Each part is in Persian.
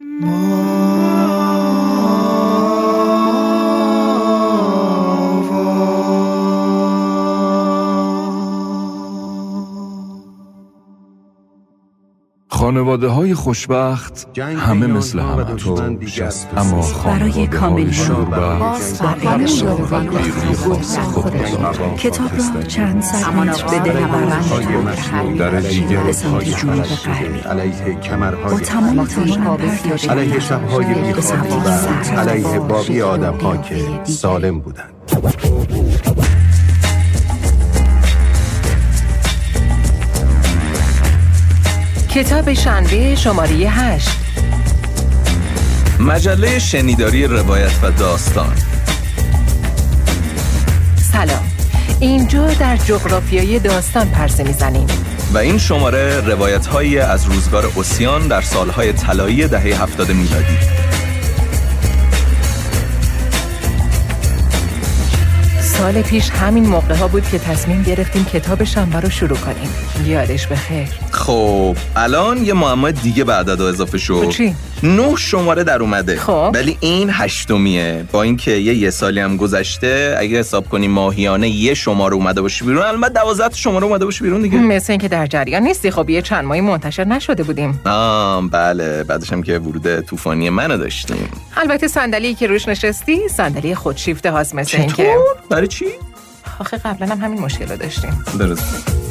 Mm. خانواده های خوشبخت همه مثل هم اما برای کاملی شوربخت کتاب را چند متر به دل در دیگر به سمت جنوب غربی علیه کمرهای با تمام علیه شبهای سمت سرد. علیه باقی آدم ها که سالم بودند. کتاب شنبه شماره 8 مجله شنیداری روایت و داستان. سلام. اینجا در جغرافیای داستان پرسه می‌زنیم. و این شماره روایت هایی از روزگار اوسیان در سالهای طلایی دهه هفتاد میلادی. سال پیش همین موقع ها بود که تصمیم گرفتیم کتاب شنبه رو شروع کنیم. یادش بخیر. خب الان یه معما دیگه به عدد اضافه شد. چی؟ نه شماره در اومده. خب. ولی این هشتمیه. با اینکه یه یه سالی هم گذشته اگه حساب کنی ماهیانه یه شماره اومده باشه بیرون البته دوازده تا شماره اومده باشه بیرون دیگه. مثل اینکه در جریان نیستی. خب یه چند ماهی منتشر نشده بودیم. آه بله. بعدش هم که ورود طوفانی منو داشتیم. البته صندلی که روش نشستی صندلی خودشیفته هاست مثل اینکه؟ برای چی؟ آخه قبلا هم همین مشکل رو داشتیم. درست.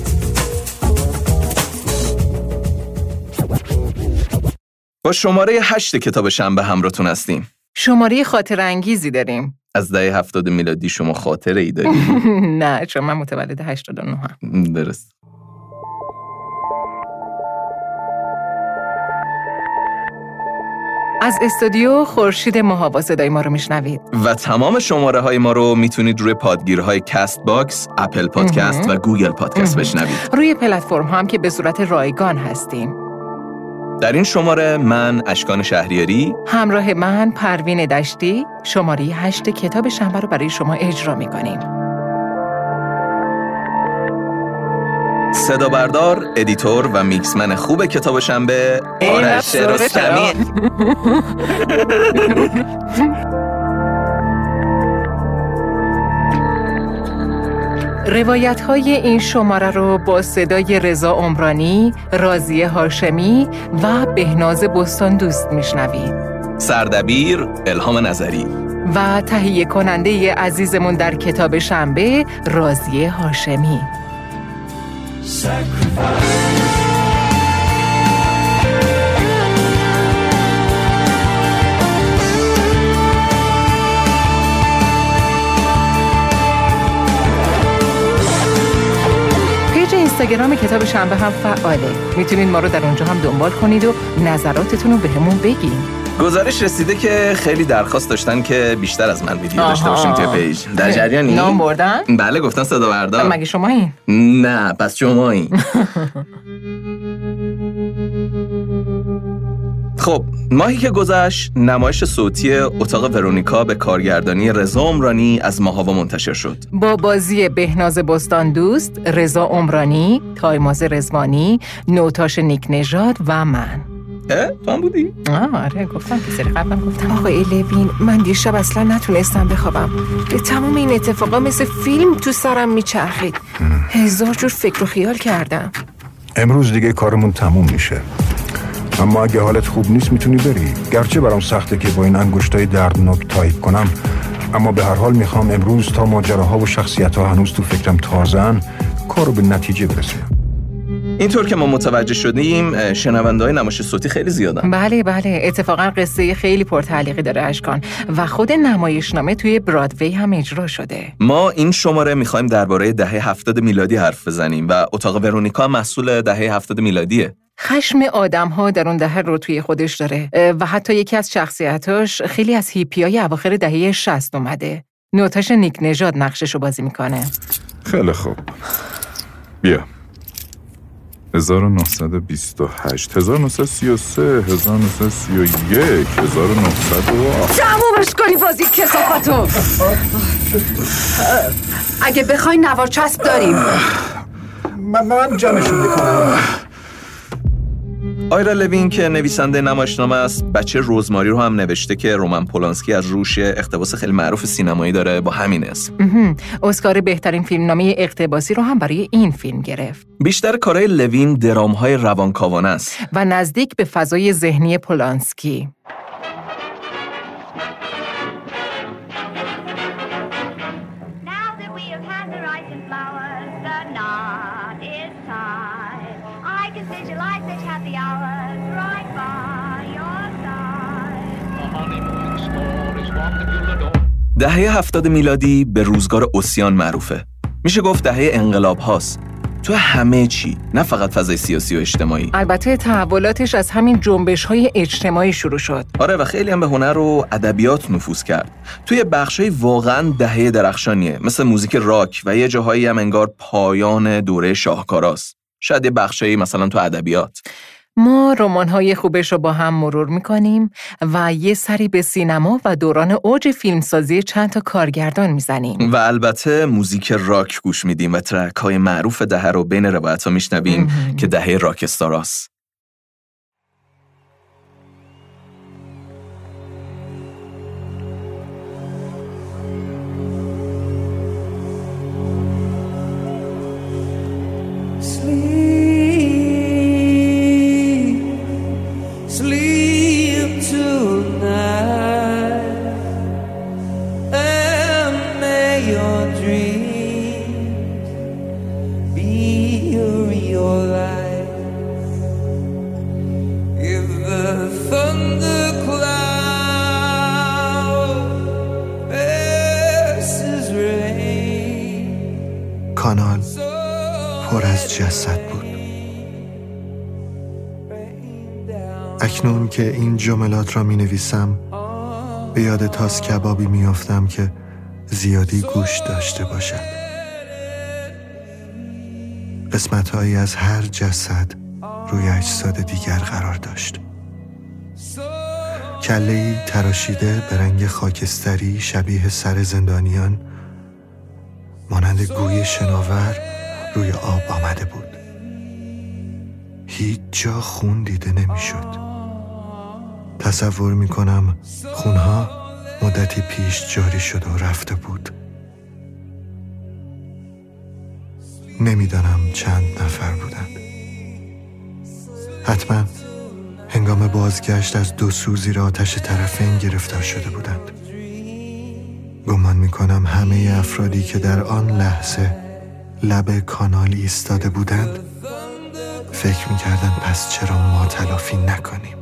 با شماره هشت کتاب شنبه همراهتون هستیم. شماره خاطر انگیزی داریم. از دهه هفتاد میلادی شما خاطره ای داری نه چون من متولد 89 هم. درست. از استودیو خورشید ماهابا صدای ما رو میشنوید. و تمام شماره های ما رو می‌تونید روی پادگیرهای Castbox، Apple Podcast و Google Podcast بشنوید. روی پلتفرم هم که به صورت رایگان هستیم. در این شماره من اشکان شهریاری. همراه من پروین دشتی. شماره هشت کتاب شنبه رو برای شما اجرا می‌کنیم. صدا بردار، editor و mix man خوب کتاب شنبه آرش افسانه روایت های این شماره رو با صدای رضا عمرانی، راضیه هاشمی و بهناز بستان دوست میشنوید. سردبیر الهام نظری. و تهیه کننده عزیزمون در کتاب شنبه راضیه هاشمی. اینستاگرام کتاب شنبه هم فعاله می‌تونید ما رو در اونجا هم دنبال کنید و نظراتتون رو بهمون بگین گزارش رسیده که خیلی درخواست داشتن که بیشتر از من ویدیو داشته. باشیم توی پیج در جریانی نام بردن؟ بله گفتن صدا بردار مگه شما این؟ نه پس شما این خب ماهی که گذشت نمایش صوتی اتاق ورونیکا به کارگردانی رضا عمرانی از ماهاوا منتشر شد. با بازی بهناز بستان دوست، رضا عمرانی، تایماز رضوانی، نوتاش نیک نژاد و من. اه تو هم بودی؟ آه آره گفتم که سری قبلم گفتم. آقای لوین من دیشب اصلا نتونستم بخوابم. به تمام این اتفاقا مثل فیلم تو سرم میچرخید. هزار جور فکر و خیال کردم. امروز دیگه کارمون تموم میشه. اما اگه حالت خوب نیست می‌تونی بری. گرچه برام سخته که با این انگشتای دردناک تایپ کنم اما به هر حال می‌خوام امروز تا ماجراها و شخصیت ها هنوز تو فکرم تازن کارو به نتیجه برسه اینطور که ما متوجه شدیم شنونده های نمایش صوتی خیلی زیادن. بله بله. اتفاقا قصه خیلی پرتعلیقی داره اشکان. و خود نمایشنامه توی برادوی هم اجرا شده. ما این شماره می‌خوایم درباره دهه هفتاد میلادی حرف بزنیم و اتاق ورونیکا محصول دهه هفتاد میلادیه. خشم آدم ها در اون دهه رو توی خودش داره. و حتی یکی از شخصیتاش خیلی از هیپی های اواخر دهه 60 اومده. نوتاش نیک نژاد نقشش رو بازی می‌کنه. خیلی خوب. بیا. 1928 1933 1931 1900 و- تمومش کنی بازی کسافتو اگه بخوای نوار چسب داریم. من, من جمعشون می‌کنم. آیرا لوین که نویسنده نمایشنامه است بچه روزماری رو هم نوشته که رومن پولانسکی از روش اقتباس خیلی معروف سینمایی داره با همین اسم. اسکار بهترین فیلمنامه اقتباسی رو هم برای این فیلم گرفت. بیشتر کارهای لوین درامهای روانکاوانه است. و نزدیک به فضای ذهنی پولانسکی. دهه هفتاد میلادی به روزگار اوسیان معروفه. میشه گفت دهه انقلاب هاست. تو همه چی نه فقط فضای سیاسی و اجتماعی. البته تحولاتش از همین جنبش های اجتماعی شروع شد. آره و خیلی هم به هنر و ادبیات نفوذ کرد. توی بخشای واقعا دهه درخشانیه مثل موزیک راک و یه جاهایی هم انگار پایان دوره شاهکاراست. شاید یه بخشایی مثلا تو ادبیات. ما رمان‌های خوبش رو با هم مرور می‌کنیم و یه سری به سینما و دوران اوج فیلمسازی چند تا کارگردان می‌زنیم. و البته موزیک راک گوش میدیم و ترک های معروف دهه رو بین روایت ها میشنویم که دهه راکستاراست. پر از جسد بود. اکنون که این جملات را می نویسم به یاد تاس کبابی می افتم که زیادی گوش داشته باشد. قسمت هایی از هر جسد روی اجساد دیگر قرار داشت. کله ای تراشیده به رنگ خاکستری شبیه سر زندانیان مانند گوی شناور روی آب آمده بود. هیچ جا خون دیده نمی‌شد. تصور می کنم خونها مدتی پیش جاری شده و رفته بود. نمی‌دانم چند نفر بودند. حتما هنگام بازگشت از دو سوزی را آتش طرفین گرفتار شده بودند. گمان می کنم همه افرادی که در آن لحظه لب کانال ایستاده بودند فکر می کردن پس چرا ما تلافی نکنیم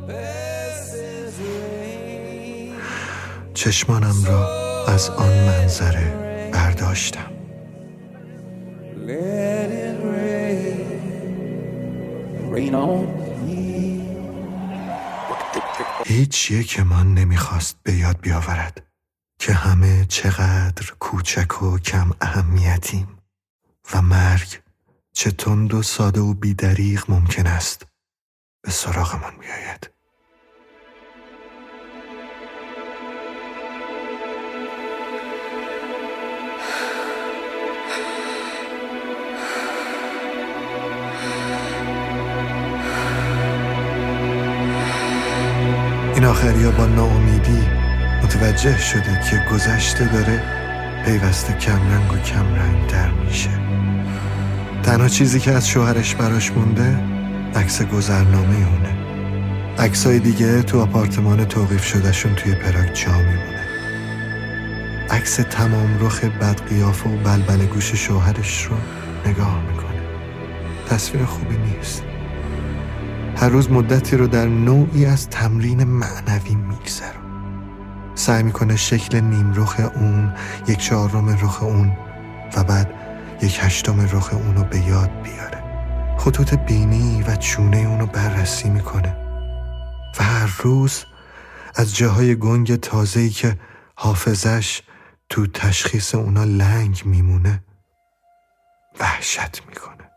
چشمانم را از آن منظره برداشتم. هیچ یکمان نمی‌خواست به یاد بیاورد که همه چقدر کوچک و کم اهمیتیم و مرگ چه تند و ساده و بیدریغ ممکن است. به سراغمان بیاید. این آخریا با ناامیدی متوجه شده که گذشته داره پیوسته کمرنگ و کمرنگ در میشه. تنها چیزی که از شوهرش براش مونده عکس گذرنامه اونه. عکسای دیگه تو آپارتمان توقیف شدهشون توی پراگ جا میمونه. عکس تمام رخ بدقیافه و بلبل گوش شوهرش رو نگاه می‌کنه. تصویر خوبی نیست. هر روز مدتی رو در نوعی از تمرین معنوی میگذره سعی می‌کنه شکل نیم رخ اون یک چهارم رخ اون و بعد یک هشتم رخ اون رو به یاد بیاره. خطوط بینی و چونه اون رو بررسی می‌کنه. و هر روز از جاهای گنگ تازه‌ای که حافظش تو تشخیص اونا لنگ میمونه وحشت می‌کنه.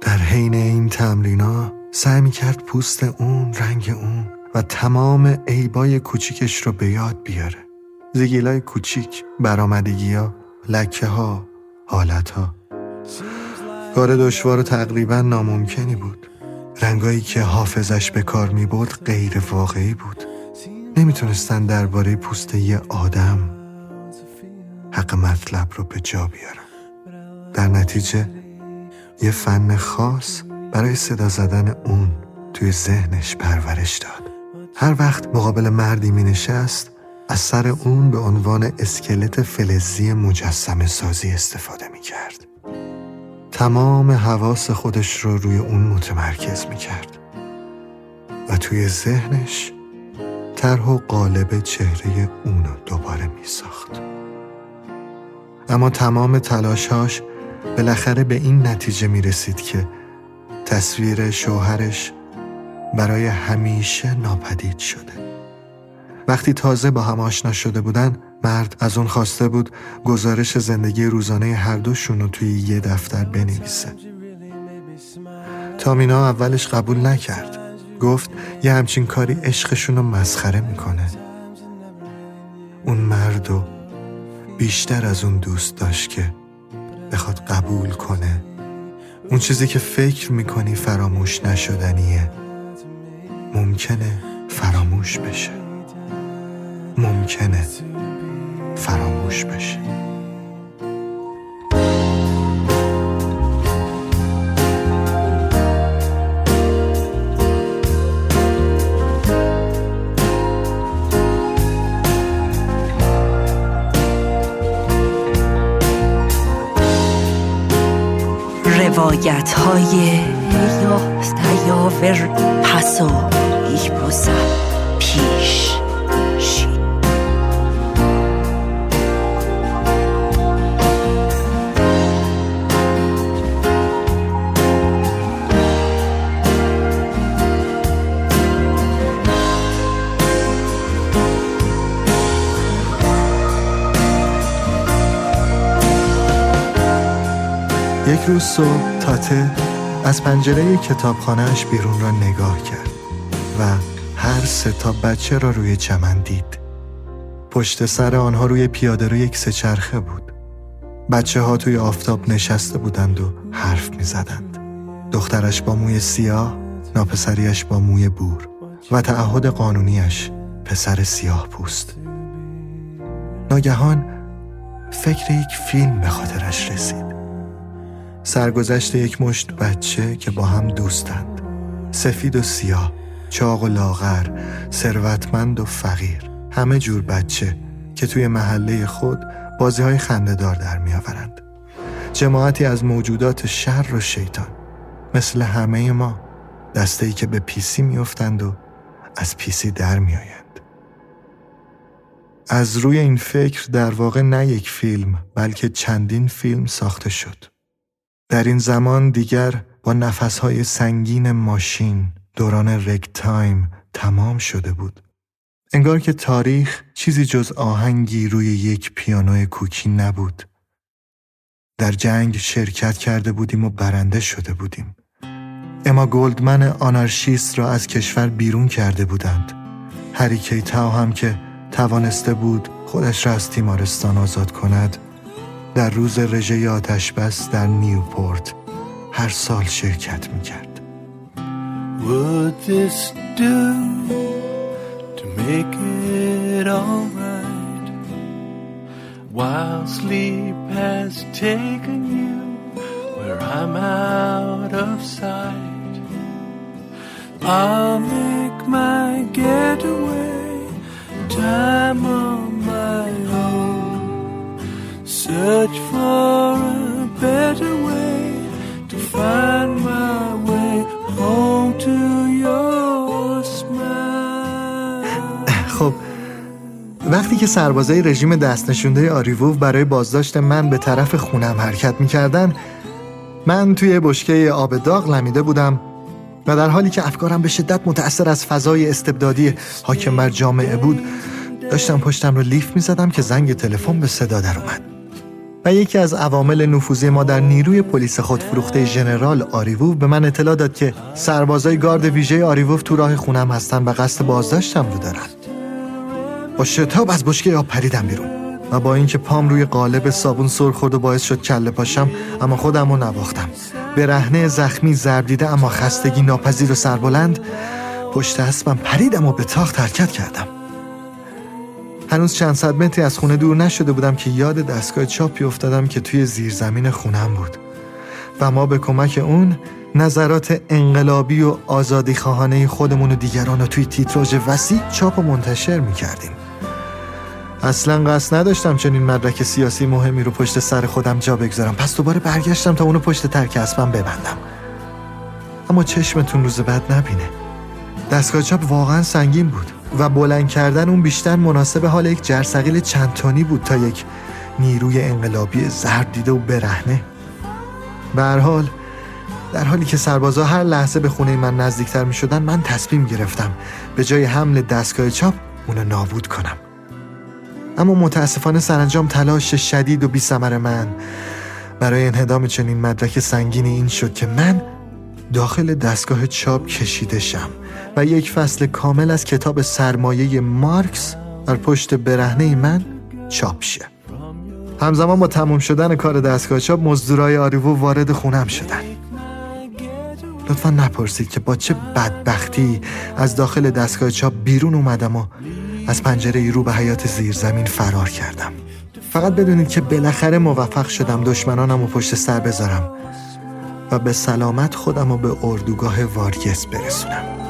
در حین این تمرینا سعی می‌کرد پوست اون رنگ اون و تمام عیبای کوچیکش رو به یاد بیاره. زگیلای کوچیک برامدگی ها لکه ها حالت ها کار دشوار و تقریبا ناممکنی بود. رنگایی که حافظش به کار می برد غیر واقعی بود. نمی‌تونستن درباره پوست یه آدم حق مطلب رو به جا بیارن. در نتیجه یه فن خاص برای صدا زدن اون توی ذهنش پرورش داد. هر وقت مقابل مردی می نشست از سر اون به عنوان اسکلت فلزی مجسم سازی استفاده می کرد. تمام حواس خودش رو روی اون متمرکز می کرد و توی ذهنش طرح و قالب چهره اونو دوباره می ساخت. اما تمام تلاشاش بالاخره به این نتیجه می رسید که تصویر شوهرش برای همیشه ناپدید شده وقتی تازه با هم آشنا شده بودن مرد از اون خواسته بود گزارش زندگی روزانه هر دوشون رو توی یه دفتر بنویسه. تامینا اولش قبول نکرد. گفت یه همچین کاری عشقشون رو مسخره می‌کنه. اون مرد و بیشتر از اون دوست داشت که بخواد قبول کنه. اون چیزی که فکر می‌کنی فراموش نشدنیه. ممکنه فراموش بشه. ممکنه فراموش بشه. روایت های یاور پسو ich muss پیش. روز صبح تاته از پنجره کتابخانهش بیرون را نگاه کرد و هر سه تا بچه را روی چمن دید. پشت سر آنها روی پیاده رو یک سهچرخه بود. بچه ها توی آفتاب نشسته بودند و حرف می زدند. دخترش با موی سیاه، ناپسریش با موی بور و تعهد قانونیش پسر سیاه پوست. ناگهان فکر یک فیلم به خاطرش رسید. سرگذشت یک مشت بچه که با هم دوستند. سفید و سیاه چاق و لاغر، ثروتمند و فقیر، همه جور بچه که توی محله خود بازی های خندهدار در می آورند. جماعتی از موجودات شر و شیطان مثل همه ما دسته که به پیسی میافتند و از پیسی در می آیند. از روی این فکر در واقع نه یک فیلم بلکه چندین فیلم ساخته شد. در این زمان دیگر با نفسهای سنگین ماشین دوران ragtime تمام شده بود. انگار که تاریخ چیزی جز آهنگی روی یک پیانوی کوکی نبود. در جنگ شرکت کرده بودیم و برنده شده بودیم. اما گلدمن آنارشیست را از کشور بیرون کرده بودند. هریکی تاو هم که توانسته بود خودش را از تیمارستان آزاد کند در روز رژه آتش بس در نیوپورت هر سال شرکت my getaway time on my own. Search for a better way to find my way home to your smile. خب وقتی که سربازای رژیم دست نشونده آریووف برای بازداشت من به طرف خونم حرکت می‌کردن من توی بشکه آب داغ لمیده بودم و در حالی که افکارم به شدت متأثر از فضای استبدادی حاکم بر جامعه بود داشتم پشتم رو لیف می‌زدم که زنگ تلفن به صدا در اومد و یکی از عوامل نفوذی ما در نیروی پلیس خودفروخته ژنرال آریووف به من اطلاع داد که سربازای گارد ویژه آریووف تو راه خونم هستن و قصد بازداشتم رو دارن. با شتاب از بشکه آب پریدم بیرون و با اینکه پام روی قالب صابون سر خورد و باعث شد کله پاشم اما خودم رو نباختم برهنه زخمی زردیده اما خستگی ناپذیر و سربلند پشت اسبم پریدم و به تاخت حرکت کردم. هنوز چند صد متری از خونه دور نشده بودم که یاد دستگاه چاپی افتادم که توی زیرزمین خونم بود. و ما به کمک اون نظرات انقلابی و آزادی خواهانه خودمون و دیگران رو توی تیتراژ وسیع چاپ و منتشر می‌کردیم. اصلا قصد نداشتم چنین مدرک سیاسی مهمی رو پشت سر خودم جا بگذارم. پس دوباره برگشتم تا اونو پشت ترک اسبم ببندم. اما چشمتون روز بعد نبینه. دستگاه چاپ واقعا سنگین بود. و بلند کردن اون بیشتر مناسب حال یک جرثقیل چند تانی بود تا یک نیروی انقلابی زرد دیده و برهنه. به حال در حالی که سربازا هر لحظه به خونه من نزدیکتر می شدن من تصمیم گرفتم به جای حمل دستگاه چاپ اونو نابود کنم. اما متاسفانه سرانجام تلاش شدید و بی من برای انهدام چنین مدرک سنگینی این شد که من داخل دستگاه چاپ کشیده شم و یک فصل کامل از کتاب سرمایه مارکس بر پشت برهنه من چاپ شه. همزمان با تموم شدن کار دستگاه چاپ مزدورای آریوو وارد خونم شدن. لطفا نپرسید که با چه بدبختی از داخل دستگاه چاپ بیرون اومدم و از پنجره رو به حیات زیر زمین فرار کردم. فقط بدونید که بالاخره موفق شدم دشمنانم و پشت سر بذارم. و به سلامت خودم رو به اردوگاه وارگس برسونم.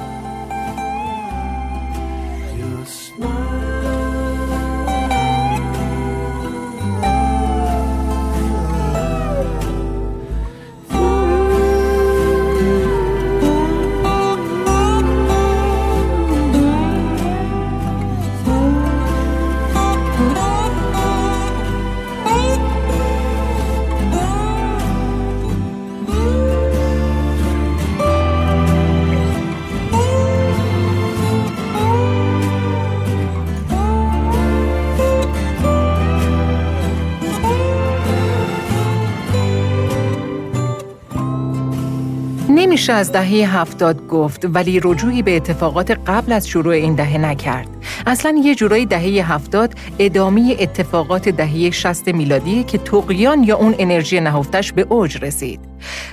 نمیشه از دهه هفتاد گفت ولی رجوعی به اتفاقات قبل از شروع این دهه نکرد. اصلا یه جورایی دهه هفتاد ادامه اتفاقات دهه شست میلادی که تقیان یا اون انرژی نهفتش به اوج رسید.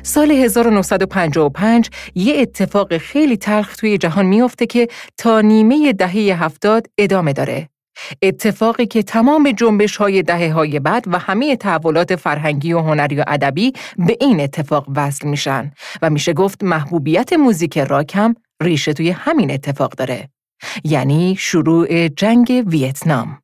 سال 1955 یه اتفاق خیلی تلخ توی جهان میافته که تا نیمه دهه هفتاد ادامه داره. اتفاقی که تمام جنبش های دهه های بعد و همه تحولات فرهنگی و هنری و ادبی به این اتفاق وصل میشن و میشه گفت محبوبیت موزیک راک هم ریشه توی همین اتفاق داره. یعنی شروع جنگ ویتنام.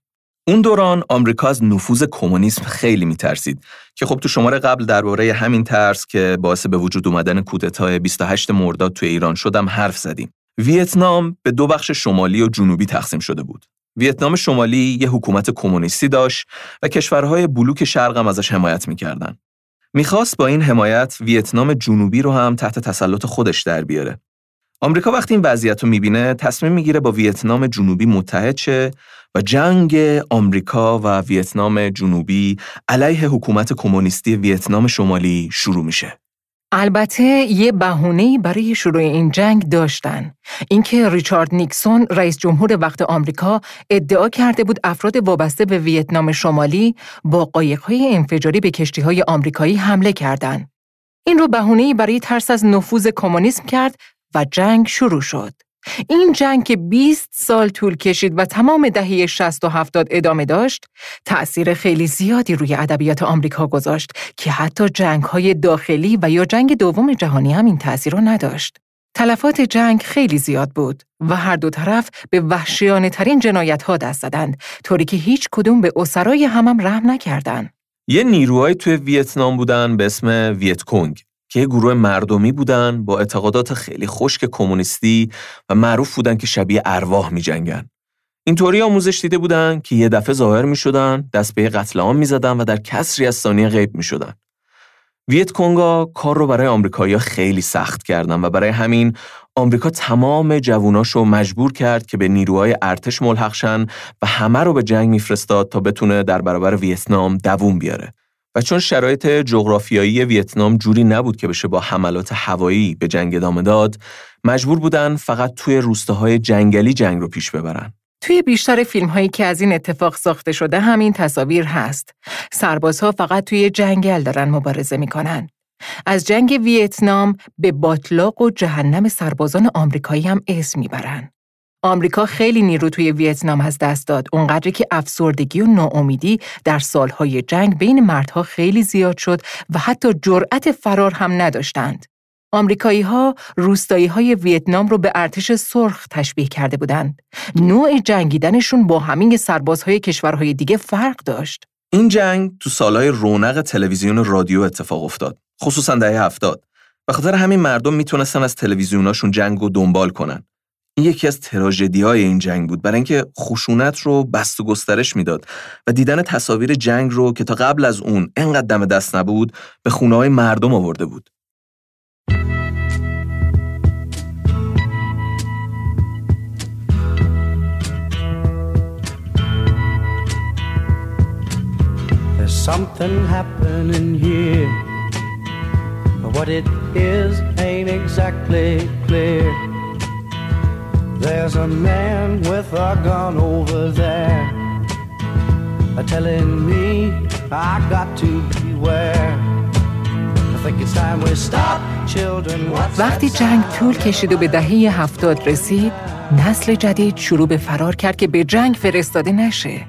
اون دوران آمریکا از نفوذ کمونیسم خیلی میترسید که خب تو شماره قبل درباره همین ترس که باعث به وجود اومدن کودتای 28 مرداد توی ایران شدم حرف زدیم. ویتنام به دو بخش شمالی و جنوبی تقسیم شده بود. ویتنام شمالی یه حکومت کمونیستی داشت و کشورهای بلوک شرق هم ازش حمایت می‌کردن. می‌خواست با این حمایت ویتنام جنوبی رو هم تحت تسلط خودش در بیاره. آمریکا وقتی این وضعیت رو می‌بینه تصمیم می‌گیره با ویتنام جنوبی متحد شه و جنگ آمریکا و ویتنام جنوبی علیه حکومت کمونیستی ویتنام شمالی شروع میشه. البته یه بهونه‌ای برای شروع این جنگ داشتن. اینکه ریچارد نیکسون رئیس جمهور وقت آمریکا ادعا کرده بود افراد وابسته به ویتنام شمالی با قایق‌های انفجاری به کشتی‌های آمریکایی حمله کردند. این رو بهونه‌ای برای ترس از نفوذ کمونیسم کرد و جنگ شروع شد. این جنگ که 20 سال طول کشید و تمام دهه 60 و 70 ادامه داشت، تأثیر خیلی زیادی روی ادبیات آمریکا گذاشت که حتی جنگ‌های داخلی و یا جنگ دوم جهانی هم این تأثیر رو نداشت. تلفات جنگ خیلی زیاد بود و هر دو طرف به وحشیانه ترین جنایت ها دست زدند طوری که هیچ کدوم به اسرای همم رحم نکردند. یه نیروهای توی ویتنام بودن به اسم ویت کنگ که یه گروه مردمی بودن با اعتقادات خیلی خشک کمونیستی و معروف بودن که شبیه ارواح می جنگن. اینطوری آموزش دیده بودن که یه دفعه ظاهر می شدن، دست به قتل عام می زدن و در کسری از ثانیه غیب می شدن. ویت کنگا کار رو برای آمریکایی‌ها خیلی سخت کردن و برای همین آمریکا تمام جووناشو مجبور کرد که به نیروهای ارتش ملحق شن و همه رو به جنگ میفرستاد تا بتونه در برابر ویتنام دووم بیاره. و چون شرایط جغرافیایی ویتنام جوری نبود که بشه با حملات هوایی به جنگ ادامه داد، مجبور بودن فقط توی روستاهای جنگلی جنگ رو پیش ببرن. توی بیشتر فیلم هایی که از این اتفاق ساخته شده همین تصاویر هست. سربازها فقط توی جنگل دارن مبارزه می‌کنن. از جنگ ویتنام به باطلاق و جهنم سربازان آمریکایی هم اسم می‌برن. آمریکا خیلی نیرو توی ویتنام از دست داد اونقدری که افسردگی و ناامیدی در سالهای جنگ بین مردها خیلی زیاد شد و حتی جرأت فرار هم نداشتند. آمریکایی ها روستایی های ویتنام رو به ارتش سرخ تشبیه کرده بودند. نوع جنگیدنشون با همین سربازهای کشورهای دیگه فرق داشت. این جنگ تو سالهای رونق تلویزیون و رادیو اتفاق افتاد. خصوصا دهه هفتاد. به خاطر همین مردم می‌تونستن از تلویزیوناشون جنگ رو دنبال کنن. این یکی از تراژدی های این جنگ بود برای اینکه خشونت رو بست و گسترش می‌داد و دیدن تصاویر جنگ رو که تا قبل از اون انقدر دم دست نبود به خونه های مردم آورده بود. something happening here. But what it is ain't exactly clear. There's a man with a gun over there telling me I got to beware. وقتی جنگ طول کشید و به دهه هفتاد رسید نسل جدید شروع به فرار کرد که به جنگ فرستاده نشه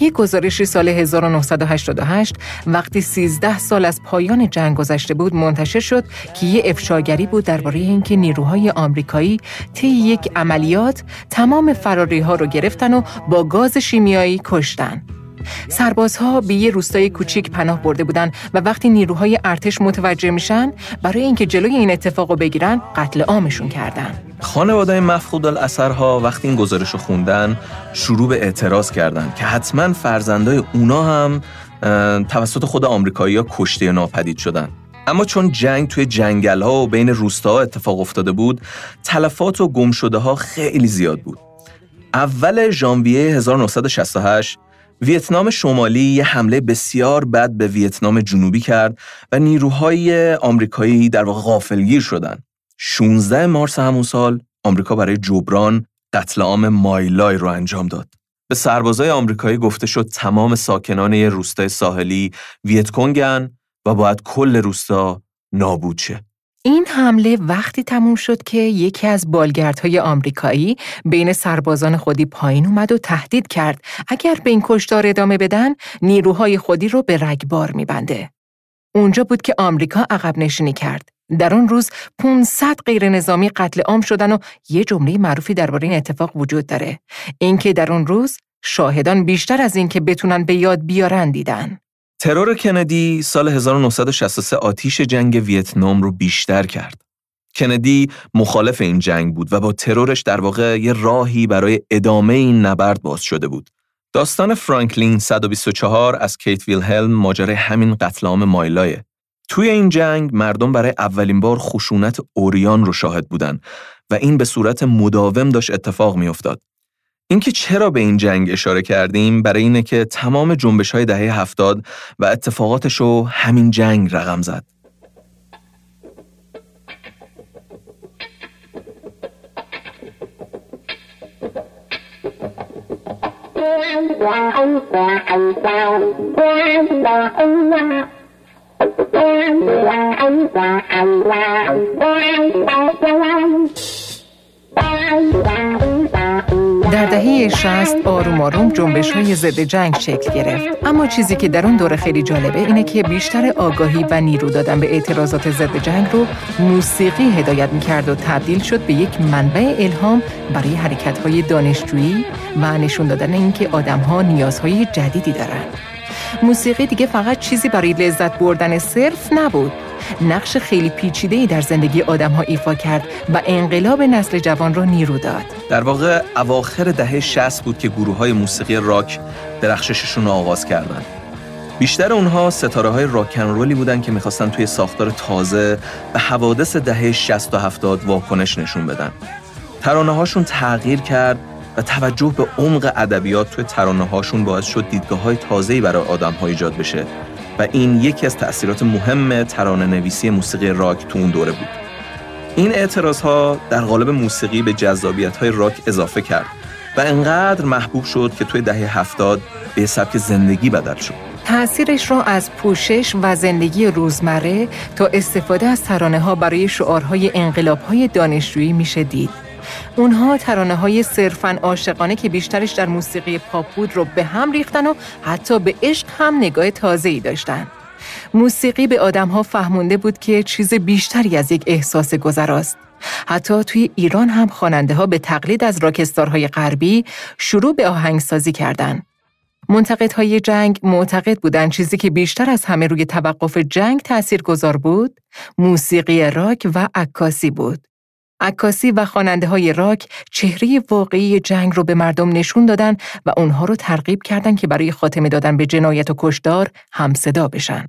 یک گزارشی سال 1988 وقتی 13 سال از پایان جنگ گذشته بود منتشر شد که یه افشاگری بود درباره اینکه نیروهای آمریکایی طی یک عملیات تمام فراری ها رو گرفتن و با گاز شیمیایی کشتن. سربازها به یه روستای کوچیک پناه برده بودن و وقتی نیروهای ارتش متوجه میشن برای اینکه جلوی این اتفاق رو بگیرن قتل عامشون کردن. خانواده مفقود الاثرها وقتی این گزارش خوندن شروع به اعتراض کردن که حتما فرزندای اونا هم توسط خود آمریکایی ها کشته یا ناپدید شدن. اما چون جنگ توی جنگل ها و بین روستاها اتفاق افتاده بود تلفات و گم شده ها خیلی زیاد بود. اول ژانویه 1968 ویتنام شمالی یه حمله بسیار بد به ویتنام جنوبی کرد و نیروهای آمریکایی در واقع غافلگیر شدند. 16 مارس همون سال آمریکا برای جبران قتل عام مایلای رو انجام داد. به سربازای آمریکایی گفته شد تمام ساکنان روستای ساحلی ویتکونگن و باید کل روستا نابود شه. این حمله وقتی تموم شد که یکی از بالگردهای آمریکایی بین سربازان خودی پایین اومد و تهدید کرد اگر به این کشتار ادامه بدن نیروهای خودی رو به رگبار میبنده. اونجا بود که آمریکا عقب نشینی کرد. در اون روز 500 غیر نظامی قتل عام شدن و یه جمله معروفی درباره این اتفاق وجود داره. اینکه در اون روز شاهدان بیشتر از اینکه بتونن به یاد بیارن دیدن. ترور کندی سال 1963 آتیش جنگ ویتنام رو بیشتر کرد. کندی مخالف این جنگ بود و با ترورش در واقع یه راهی برای ادامه این نبرد باز شده بود. داستان فرانکلین 124 از کیت ویلهلم ماجرای همین قتل عام مایلایه. توی این جنگ مردم برای اولین بار خشونت اوریان رو شاهد بودن و این به صورت مداوم داشت اتفاق میافتاد. اینکه چرا به این جنگ اشاره کردیم برای اینه که تمام جنبش های دهه هفتاد و اتفاقاتش رو همین جنگ رقم زد. در دهه 60 آروم آروم جنبش های ضد جنگ شکل گرفت. اما چیزی که در اون دوره خیلی جالبه اینه که بیشتر آگاهی و نیرو دادن به اعتراضات ضد جنگ رو موسیقی هدایت می‌کرد و تبدیل شد به یک منبع الهام برای حرکت های دانشجویی و نشون دادن اینکه آدم ها نیازهای جدیدی دارن. موسیقی دیگه فقط چیزی برای لذت بردن صرف نبود نقش خیلی پیچیده ای در زندگی آدم ها ایفا کرد و انقلاب نسل جوان را نیرو داد. در واقع اواخر دهه 60 بود که گروه های موسیقی راک درخشششون رو آغاز کردند. بیشتر اونها ستاره های راکن رولی بودن که می‌خواستن توی ساختار تازه به حوادث دهه 60 و 70 واکنش نشون بدن. ترانه هاشون تغییر کرد و توجه به عمق ادبیات توی ترانه هاشون باعث شد دیدگاه های تازه‌ای برای آدم ها ایجاد بشه و این یکی از تأثیرات مهم ترانه نویسی موسیقی راک تو اون دوره بود. این اعتراض ها در قالب موسیقی به جذابیت های راک اضافه کرد و انقدر محبوب شد که توی دهه هفتاد به سبک زندگی بدل شد. تأثیرش را از پوشش و زندگی روزمره تا استفاده از ترانه ها برای شعارهای انقلاب های دانشجویی میشه دید. اونها ترانه های صرفاً عاشقانه که بیشترش در موسیقی پاپ بود رو به هم ریختن و حتی به عشق هم نگاه تازه‌ای داشتن. موسیقی به آدمها فهمونده بود که چیز بیشتری از یک احساس گذراست. حتی توی ایران هم خواننده ها به تقلید از راکستارهای غربی شروع به آهنگسازی کردند. منتقدهای جنگ معتقد بودند چیزی که بیشتر از همه روی توقف جنگ تأثیر گذار بود، موسیقی راک و عکاسی بود. عکاسی و خواننده های راک چهره واقعی جنگ رو به مردم نشون دادن و اونها رو ترغیب کردند که برای خاتمه دادن به جنایت و کشدار همصدا بشن.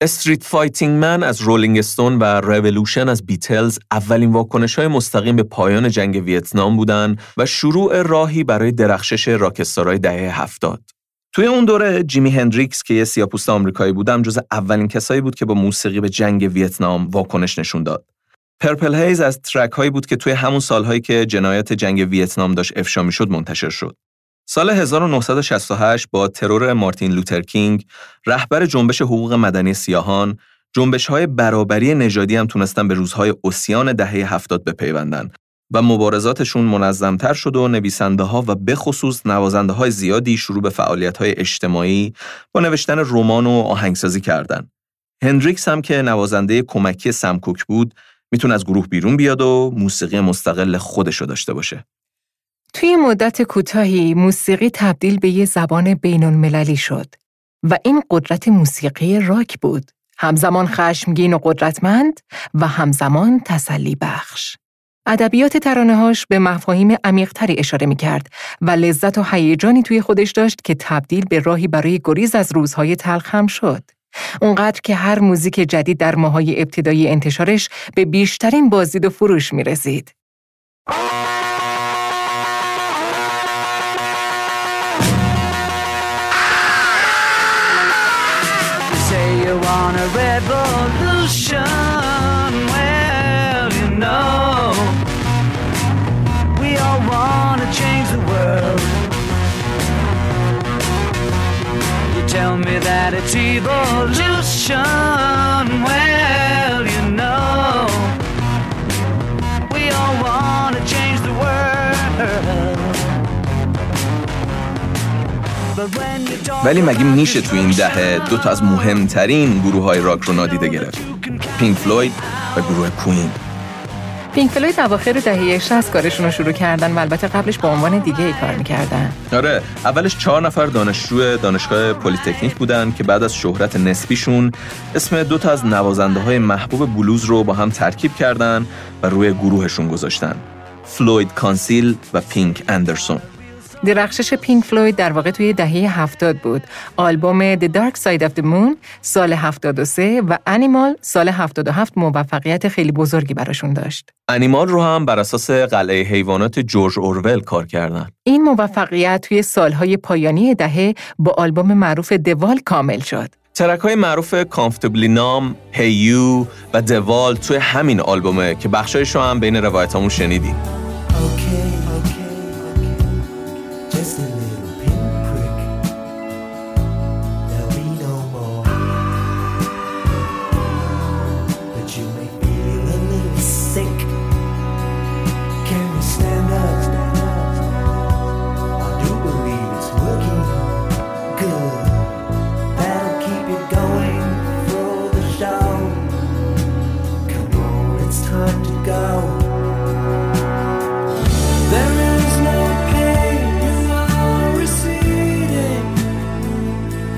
Street Fighting Man از رولینگ استون و رولوشن از بیتلز اولین واکنش های مستقیم به پایان جنگ ویتنام بودن و شروع راهی برای درخشش rockstar های دهه هفتاد. توی اون دوره جیمی هندریکس که یه سیاه‌پوست آمریکایی بودم جز اولین کسایی بود که با موسیقی به جنگ ویتنام واکنش نشون داد. Purple Haze از track هایی بود که توی همون سالهایی که جنایت جنگ ویتنام داشت افشا می‌شد منتشر شد. سال 1968 با ترور مارتین لوتر کینگ، رهبر جنبش حقوق مدنی سیاهان، جنبش های برابری نژادی هم تونستن به روزهای اوسیان دهه هفتاد بپیوندن و مبارزاتشون منظمتر شد و نویسنده ها و به خصوص نوازنده های زیادی شروع به فعالیت های اجتماعی با نوشتن رمان و آهنگسازی کردند. هندریکس هم که نوازنده کمکی سمکوک بود می‌تونه از گروه بیرون بیاد و موسیقی مستقل خودشو داشته باشه. توی مدت کوتاهی موسیقی تبدیل به یه زبان بین المللی شد و این قدرت موسیقی راک بود. همزمان خشمگین و قدرتمند و همزمان تسلی بخش. ادبیات ترانه‌هاش به مفاهیم عمیق‌تری اشاره می‌کرد و لذت و هیجانی توی خودش داشت که تبدیل به راهی برای گریز از روزهای تلخ هم شد. اونقدر که هر موزیک جدید در ماهای ابتدایی انتشارش به بیشترین بازدید و فروش می رسید. tell it's evolution. Well, you know, we all want to change the world. ولی مگه میشه تو این دهه دو تا از مهمترین گروه های راک رو نادیده گرفت پینک فلوید و گروه Queen پینک فلوید اواخر دهه 60 کارشون رو شروع کردن و البته قبلش با عنوان دیگه ای کار می‌کردن. آره اولش چهار نفر دانشجو دانشگاه پلی‌تکنیک بودن که بعد از شهرت نسبیشون اسم دو تا از نوازنده های محبوب بلوز رو با هم ترکیب کردن و روی گروهشون گذاشتن. فلوید کانسیل و پینک اندرسون. درخشش پینک فلوید در واقع توی دهه هفتاد بود. آلبوم The Dark Side of the Moon سال 73 و انیمال سال 77 موفقیت خیلی بزرگی براشون داشت. انیمال رو هم بر اساس قلعه حیوانات جورج اورول کار کردن. این موفقیت توی سالهای پایانی دهه با آلبوم معروف دوال کامل شد. ترک های معروف کامفتبلی نام، هیو و دوال توی همین آلبومه که بخشایش رو هم بین روایتامون شنیدیم.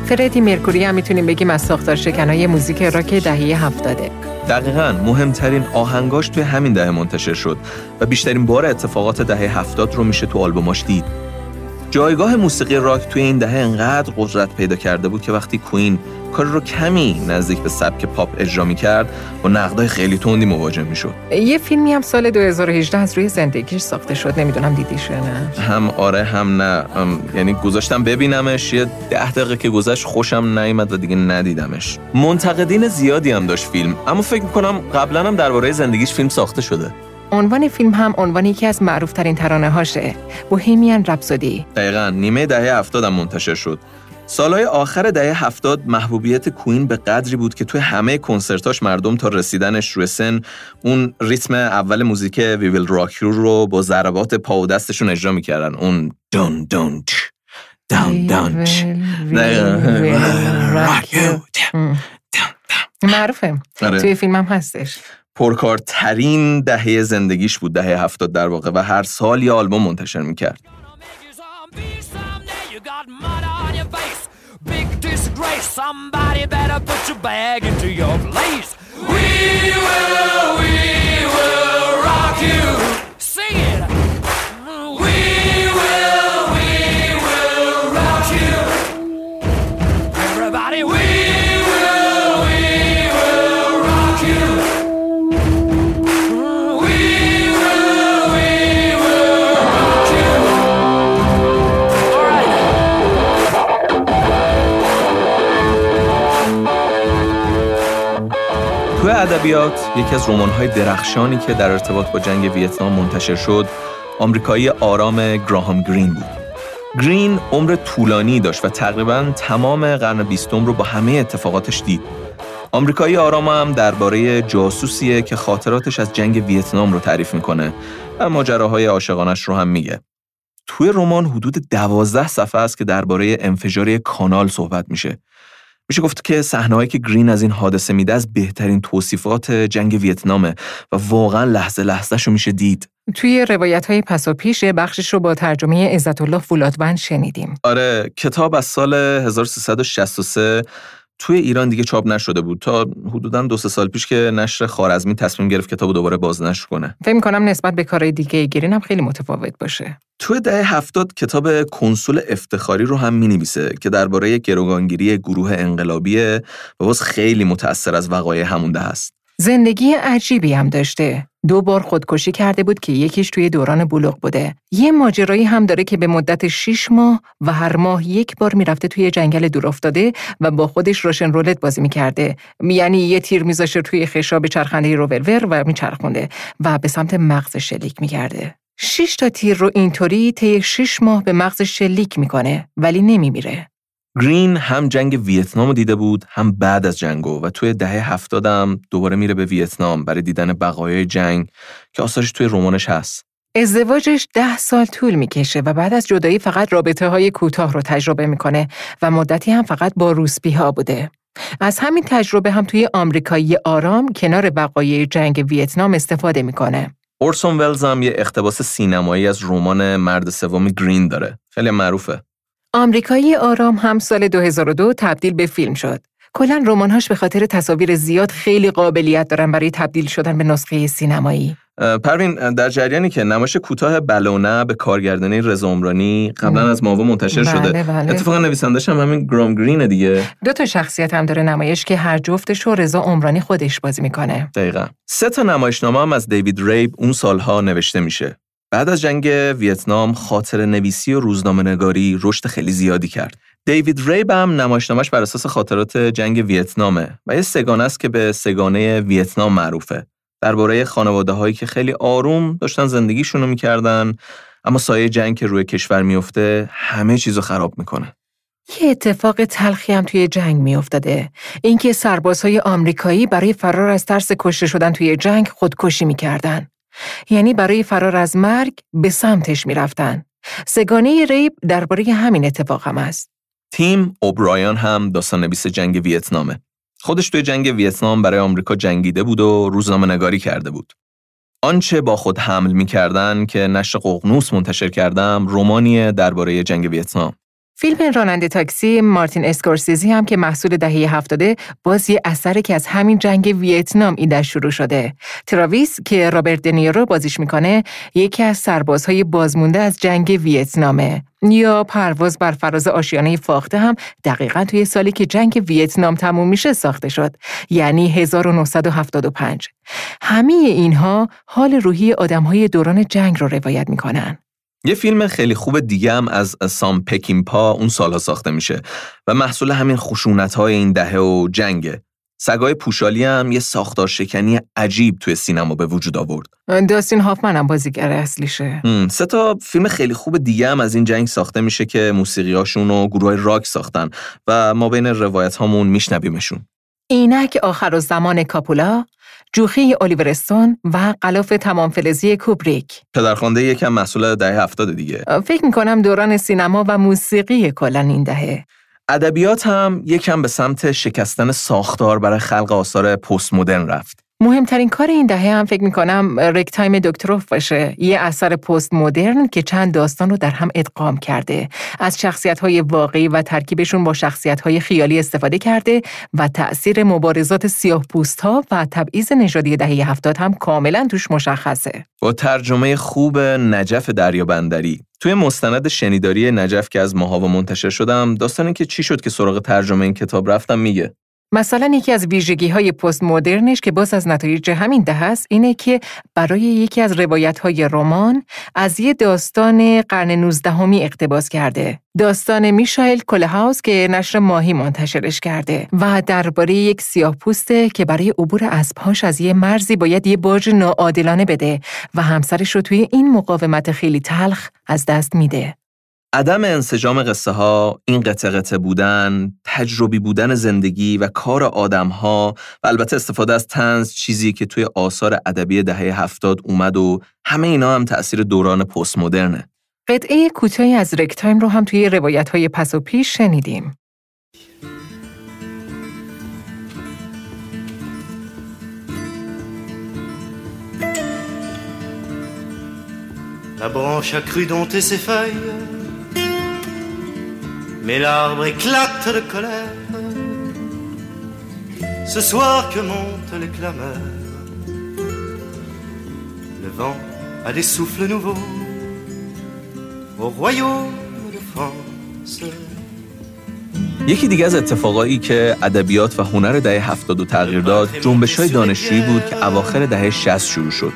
فردی مرکوری هم می‌تونیم بگیم از ساختار شکنای موزیک راک دهه هفتاده. دقیقا مهمترین آهنگاش توی همین دهه منتشر شد و بیشترین بار اتفاقات دهه هفتاد رو میشه تو آلبوماش دید. جایگاه موسیقی راک توی این دهه انقدر قدرت پیدا کرده بود که وقتی کوین کار رو کمی نزدیک به سبک پاپ اجرا می کرد و نقدای خیلی تندی مواجه می شد یه فیلمی هم سال 2018 از روی زندگیش ساخته شد نمی‌دونم دیدیش نه. هم آره هم نه. یعنی گذاشتم ببینمش یه ده دقیقه که گذشت خوشم نیامد و دیگه ندیدمش. منتقدین زیادی هم داشت فیلم اما فکر کنم قبلا هم درباره زندگیش فیلم ساخته شده. عنوان فیلم هم عنوان یکی از معروف ترین ترانه هاشه. بوهیمیان رپسودی دقیقا نیمه دهه هفتادم منتشر شد. سالهای آخر دهه هفتاد محبوبیت کوین به قدری بود که توی همه کنسرتاش مردم تا رسیدنش روی سن اون ریتم اول موزیک وی ویل راک رو با ضربات پا و دستشون اجرا می‌کردن. اون دون دون دون دون معروفه. آره. توی فیلم هم هستش. پرکارترین دهه زندگیش بود دهه هفتاد در واقع و هر سال یه آلبوم منتشر می‌کرد. You. Got ادبیات یکی از رمان‌های درخشانی که در ارتباط با جنگ ویتنام منتشر شد آمریکایی آرام گراهام گرین بود. گرین عمر طولانی داشت و تقریبا تمام قرن بیستم رو با همه اتفاقاتش دید. آمریکایی آرام هم درباره جاسوسیه که خاطراتش از جنگ ویتنام رو تعریف می‌کنه و ماجراهای عاشقانش رو هم میگه. توی رمان حدود دوازده صفحه است که درباره انفجار کانال صحبت میشه. میشه گفت که صحنه‌هایی که گرین از این حادثه میده از بهترین توصیفات جنگ ویتنامه و واقعا لحظه لحظه رو میشه دید. توی روایت های پس و پیش بخشش رو با ترجمه عزت الله فولادوند شنیدیم. آره کتاب از سال 1363 توی ایران دیگه چاپ نشده بود تا حدوداً دو سه سال پیش که نشر خارزمی تصمیم گرفت کتاب دوباره بازنشر کنه. فکر کنم نسبت به کارهای دیگه گرین هم خیلی متفاوت باشه. توی دهه هفتاد کتاب کنسول افتخاری رو هم می‌نویسه که درباره گروگانگیری گروه انقلابیه و باز خیلی متأثر از وقایع همون ده است. زندگی عجیبی هم داشته. دو بار خودکشی کرده بود که یکیش توی دوران بلوغ بوده. یه ماجرایی هم داره که به مدت 6 ماه و هر ماه یک بار می‌رفته توی جنگل دور افتاده و با خودش روشن رولت بازی می‌کرده. یعنی یه تیر میذاشه توی خشاب چرخنده رولور و میچرخونده و به سمت مغز شلیک می‌کرده. شش تا تیر رو اینطوری طی 6 ماه به مغز شلیک می‌کنه ولی نمیمیره. گرین هم جنگ ویتنام رو دیده بود هم بعد از جنگو و توی دهه هفتادم دوباره میره به ویتنام برای دیدن بقایای جنگ که آثارش توی رمانش هست. ازدواجش ده سال طول می‌کشه و بعد از جدایی فقط رابطه های کوتاه رو تجربه می‌کنه و مدتی هم فقط با روسپی ها بوده. از همین تجربه هم توی آمریکایی آرام کنار وقایع جنگ ویتنام استفاده می‌کنه. اورسون ولز هم یه اقتباس سینمایی از رمان مرد سوم گرین داره. خیلی معروفه. آمریکایی آرام هم سال 2002 تبدیل به فیلم شد. کلا رمان‌هاش به خاطر تصاویر زیاد خیلی قابلیت دارن برای تبدیل شدن به نسخه سینمایی. پروین در جریانی که نمایش کوتاه بلونه به کارگردانی رضا عمرانی قبلا از ماوا منتشر بله، شده بله. اتفاقا نویسندش هم همین گرام گرینه دیگه دو تا شخصیت هم داره نمایش که هر جفتش رو رضا عمرانی خودش بازی می‌کنه. دقیقا سه تا نمایشنامه هم از دیوید ریب اون سالها نوشته میشه بعد از جنگ ویتنام خاطر نویسی و روزنامه نگاری رشد خیلی زیادی کرد دیوید ریب هم نمایشنامش بر اساس خاطرات جنگ ویتنامه و یه سگانه است که به سگانه ویتنام معروفه درباره خانواده هایی که خیلی آروم داشتن زندگیشون رو می‌کردن اما سایه جنگ که روی کشور میفته همه چیزو خراب می‌کنه یه اتفاق تلخی هم توی جنگ میافتاده. اینکه سربازهای آمریکایی برای فرار از ترس کشته شدن توی جنگ خودکشی می‌کردن. یعنی برای فرار از مرگ به سمتش می‌رفتن. سگانه ریب درباره همین اتفاق هم است. تیم اوبرایان هم داستان نویس جنگ ویتنامه. خودش توی جنگ ویتنام برای آمریکا جنگیده بود و روزنامه نگاری کرده بود. آنچه با خود حمل می کردن که نشر ققنوس منتشر کردم رومانیه درباره جنگ ویتنام. فیلم راننده تاکسی مارتین اسکورسیزی هم که محصول دهه هفتاده باز یه اثره که از همین جنگ ویتنام ایده شروع شده. تراویس که رابرت دنیرو بازیش می‌کنه یکی از سربازهای بازمونده از جنگ ویتنامه. یا پرواز بر فراز آشیانه فاخته هم دقیقا توی سالی که جنگ ویتنام تموم میشه ساخته شد یعنی 1975 همه اینها حال روحی آدمهای دوران جنگ رو روایت می‌کنن یه فیلم خیلی خوب دیگه هم از سام پکینپا اون سالها ساخته میشه و محصول همین خشونت های این دهه و جنگه. سگای پوشالی هم یه ساختار شکنی عجیب توی سینما به وجود آورد. داستین هافمن هم بازیگر اصلیشه. سه تا فیلم خیلی خوب دیگه هم از این جنگ ساخته میشه که موسیقیاشون و گروه راک ساختن و ما بین روایت هامون میشنویمشون. اینک آخر و زمان کاپولا، جوخی الیورستون و قلاف تمام فلزی کوبریک. پدرخوانده یکم مسئول دهه هفتاد دیگه. فکر می‌کنم دوران سینما و موسیقی کلا این دهه. ادبیات هم یکم به سمت شکستن ساختار برای خلق آثار پست مدرن رفت. مهمترین کار این دهه هم فکر می‌کنم رک تایم دکتروف باشه. یه اثر پست مدرن که چند داستان رو در هم ادغام کرده. از شخصیت های واقعی و ترکیبشون با شخصیت های خیالی استفاده کرده و تأثیر مبارزات سیاه پوست ها و تبعیض نژادی دهه هفتاد هم کاملا توش مشخصه. با ترجمه خوب نجف دریابندری. توی مستند شنیداری نجف که از ماهاوا منتشر شدم داستان که چی شد که سراغ ترجمه این کتاب رفتم میگه. مثلا یکی از ویژگی های پست مدرنش که باز از نتایج همین ده است اینه که برای یکی از روایت های رمان از یه داستان قرن 19 همی اقتباس کرده. داستان میشایل کلهاوس که نشر ماهی منتشرش کرده و درباره یک سیاه پوسته که برای عبور اسبهاش از یه مرزی باید یه باج ناعادلانه بده و همسرش رو توی این مقاومت خیلی تلخ از دست میده. عدم انسجام قصه ها، این قطع قطع بودن، تجربی بودن زندگی و کار آدم ها و البته استفاده از تنز چیزی که توی آثار ادبی دهه هفتاد اومد و همه اینا هم تأثیر دوران پست مدرنه. قطعه کوتاهی از رکتایم رو هم توی روایت های پس و پیش شنیدیم. La branche a cru dompter ses feuilles, mais l'arbre éclate de colère. Ce soir que montent les clameurs, le vent a des souffles nouveaux au royaume de France. یکی دیگه از اتفاقایی که ادبیات و هنر دهه هفتاد و تغییر داد جنبش های دانشجویی بود که اواخر دهه 60 شروع شد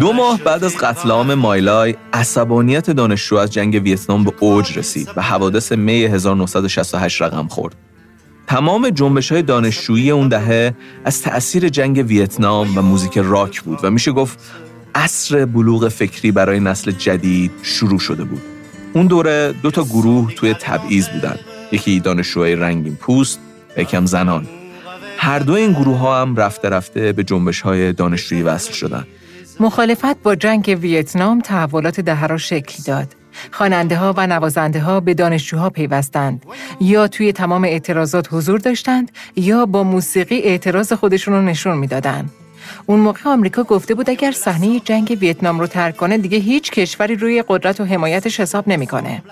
دو ماه بعد از قتل عام مایلای عصبانیت دانشجو از جنگ ویتنام به اوج رسید و حوادث می 1968 رقم خورد. تمام جنبش های دانشجویی اون دهه از تأثیر جنگ ویتنام و موزیک راک بود و میشه گفت عصر بلوغ فکری برای نسل جدید شروع شده بود. اون دوره دو تا گروه توی تبعیض بودن. یکی دانشجوهای رنگین پوست و یکم زنان. هر دو این گروه ها هم رفته رفته به جنبش های دانشجویی وصل شدن. مخالفت با جنگ ویتنام تحولات دهه را شکل داد. خواننده ها و نوازنده ها به دانشجوها پیوستند یا توی تمام اعتراضات حضور داشتند یا با موسیقی اعتراض خودشون رو نشون می‌دادند. اون موقع آمریکا گفته بود اگر صحنه جنگ ویتنام رو ترک کنه دیگه هیچ کشوری روی قدرت و حمایتش حساب نمی‌کنه.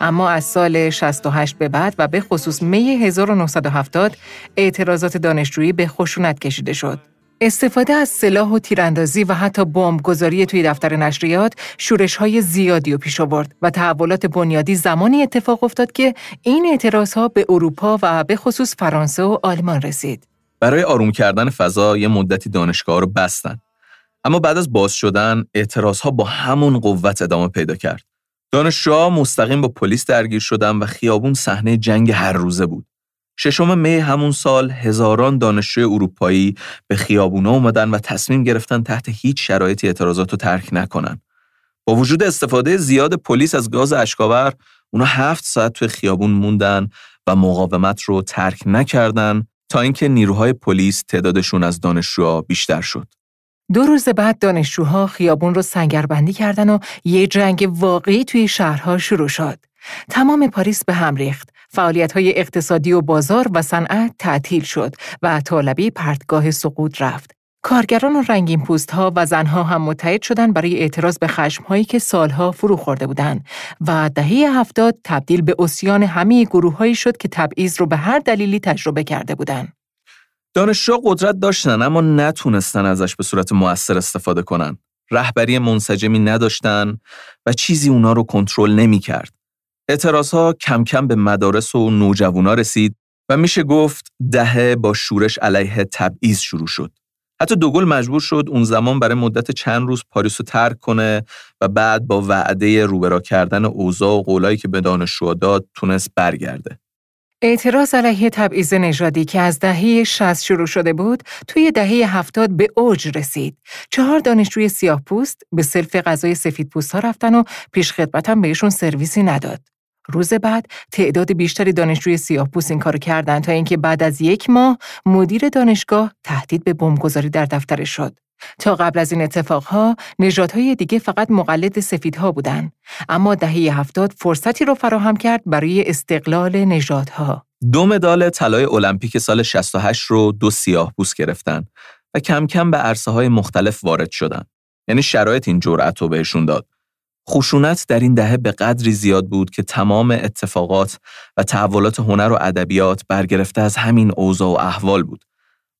اما از سال 68 به بعد و به خصوص می 1970 اعتراضات دانشجویی به خشونت کشیده شد. استفاده از سلاح و تیراندازی و حتی گذاری توی دفتر نشریات شورش های زیادی رو پیش آورد و تحولات بنیادی زمانی اتفاق افتاد که این اعتراض ها به اروپا و به خصوص فرانسه و آلمان رسید. برای آروم کردن فضا یه مدتی دانشگاه رو بستن. اما بعد از باز شدن اعتراض ها با همون قوت ادامه پیدا کرد. دانشجوها مستقیم با پلیس درگیر شدن و خیابون صحنه جنگ هر روزه بود. ششم می همون سال هزاران دانشجوی اروپایی به خیابونا اومدن و تصمیم گرفتن تحت هیچ شرایطی اعتراضات رو ترک نکنن. با وجود استفاده زیاد پلیس از گاز اشکاور، اونا هفت ساعت توی خیابون موندن و مقاومت رو ترک نکردن تا اینکه نیروهای پلیس تعدادشون از دانشجوها بیشتر شد. دو روز بعد دانشجوها خیابون رو سنگربندی کردن و یه جنگ واقعی توی شهرها شروع شد. تمام پاریس به هم ریخت. فعالیت های اقتصادی و بازار و صنعت تعطیل شد و طالبی پرتگاه سقوط رفت. کارگران و رنگین پوست ها و زنها هم متحد شدند برای اعتراض به خشم هایی که سالها فرو خورده بودند و دهه هفتاد تبدیل به اسیان همه گروه هایی شد که تبعیض رو به هر دلیلی تجربه کرده بودند. دانشجو قدرت داشتن اما نتونستن ازش به صورت موثر استفاده کنن. رهبری منسجمی نداشتن و چیزی اونا رو کنترل نمی‌کرد. اعتراض ها کم کم به مدارس و نوجوانا رسید و میشه گفت دهه با شورش علیه تبعیض شروع شد. حتی دوگل مجبور شد اون زمان برای مدت چند روز پاریس رو ترک کنه و بعد با وعده روبراه کردن اوضاع و قولایی که به دانشجوها داد تونست برگرده. اعتراض علیه تبعیض نژادی که از دهه 60 شروع شده بود، توی دهه 70 به اوج رسید. چهار دانشجوی سیاه پوست به سلف غذای سفید پوست ها رفتن و پیش خدمتم بهشون سرویسی نداد. روز بعد تعداد بیشتری دانشجوی سیاه پوست این کار کردند تا اینکه بعد از یک ماه مدیر دانشگاه تهدید به بمبگذاری در دفتر شد. تا قبل از این اتفاقها نژادهای دیگه فقط مقلد سفیدها بودند اما دهه هفتاد فرصتی رو فراهم کرد برای استقلال نژادها دو مدال طلای المپیک سال 68 رو دو سیاه پوست گرفتن و کم کم به عرصه های مختلف وارد شدن. یعنی شرایط این جرأت رو بهشون داد. خشونت در این دهه به قدری زیاد بود که تمام اتفاقات و تحولات هنر و ادبیات برگرفته از همین اوضاع و احوال بود.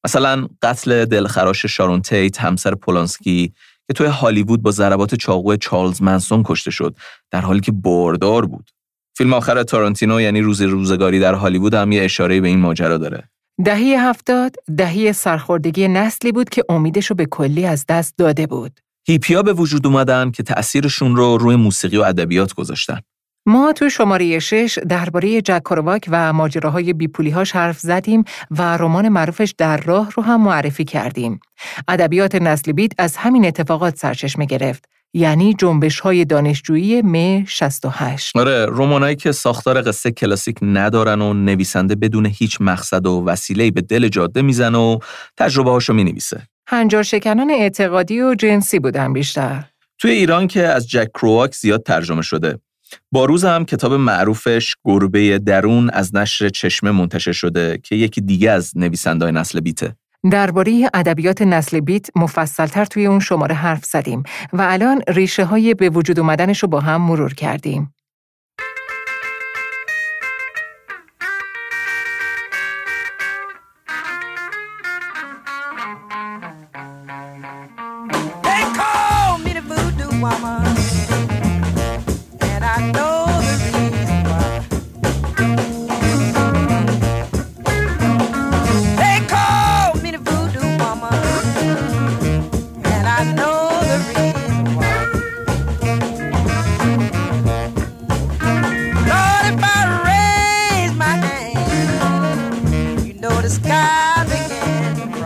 مثلا قتل دلخراش شارون تیت همسر پولانسکی که توی هالیوود با ضربات چاقو چارلز منسون کشته شد در حالی که باردار بود. فیلم آخر تارانتینو یعنی روز روزگاری در هالیوود هم یه اشاره به این ماجرا داره. دهه هفتاد دهه سرخوردگی نسلی بود که امیدش رو به کلی از دست داده بود. هیپیا به وجود اومدن که تأثیرشون رو روی موسیقی و ادبیات گذاشتن. ما تو شماره شش درباره جک کارواک و ماجراهای بیپولیهاش حرف زدیم و رمان معروفش در راه رو هم معرفی کردیم. ادبیات نسل بیت از همین اتفاقات سرچشمه گرفت. یعنی جنبش های دانشجویی م 68 آره رمانایی که ساختار قصه کلاسیک ندارن و نویسنده بدون هیچ مقصد و وسیله‌ای به دل جاده می‌زنه و تجربه هاشو می‌نویسه هنجار شکنان اعتقادی و جنسی بودن بیشتر توی ایران که از جک کرواک زیاد ترجمه شده با روز هم کتاب معروفش گربه درون از نشر چشمه منتشر شده که یکی دیگه از نویسنده‌های نسل بیته. درباره ادبیات نسل بیت مفصلتر توی اون شماره حرف زدیم و الان ریشه های به وجود اومدنش رو با هم مرور کردیم.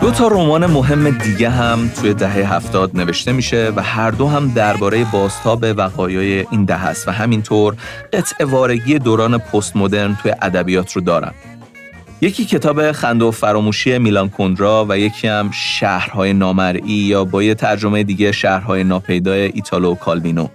دو تا رمان مهم دیگه هم توی دهه هفتاد نوشته میشه و هر دو هم درباره بازتاب وقایای این دهه است و همینطور قطع وارگی دوران پست مدرن توی ادبیات رو دارن. یکی کتاب خنده و فراموشی میلان کندرا و یکی هم شهرهای نامرئی یا با یه ترجمه دیگه شهرهای ناپیدای ایتالو و کالوینو.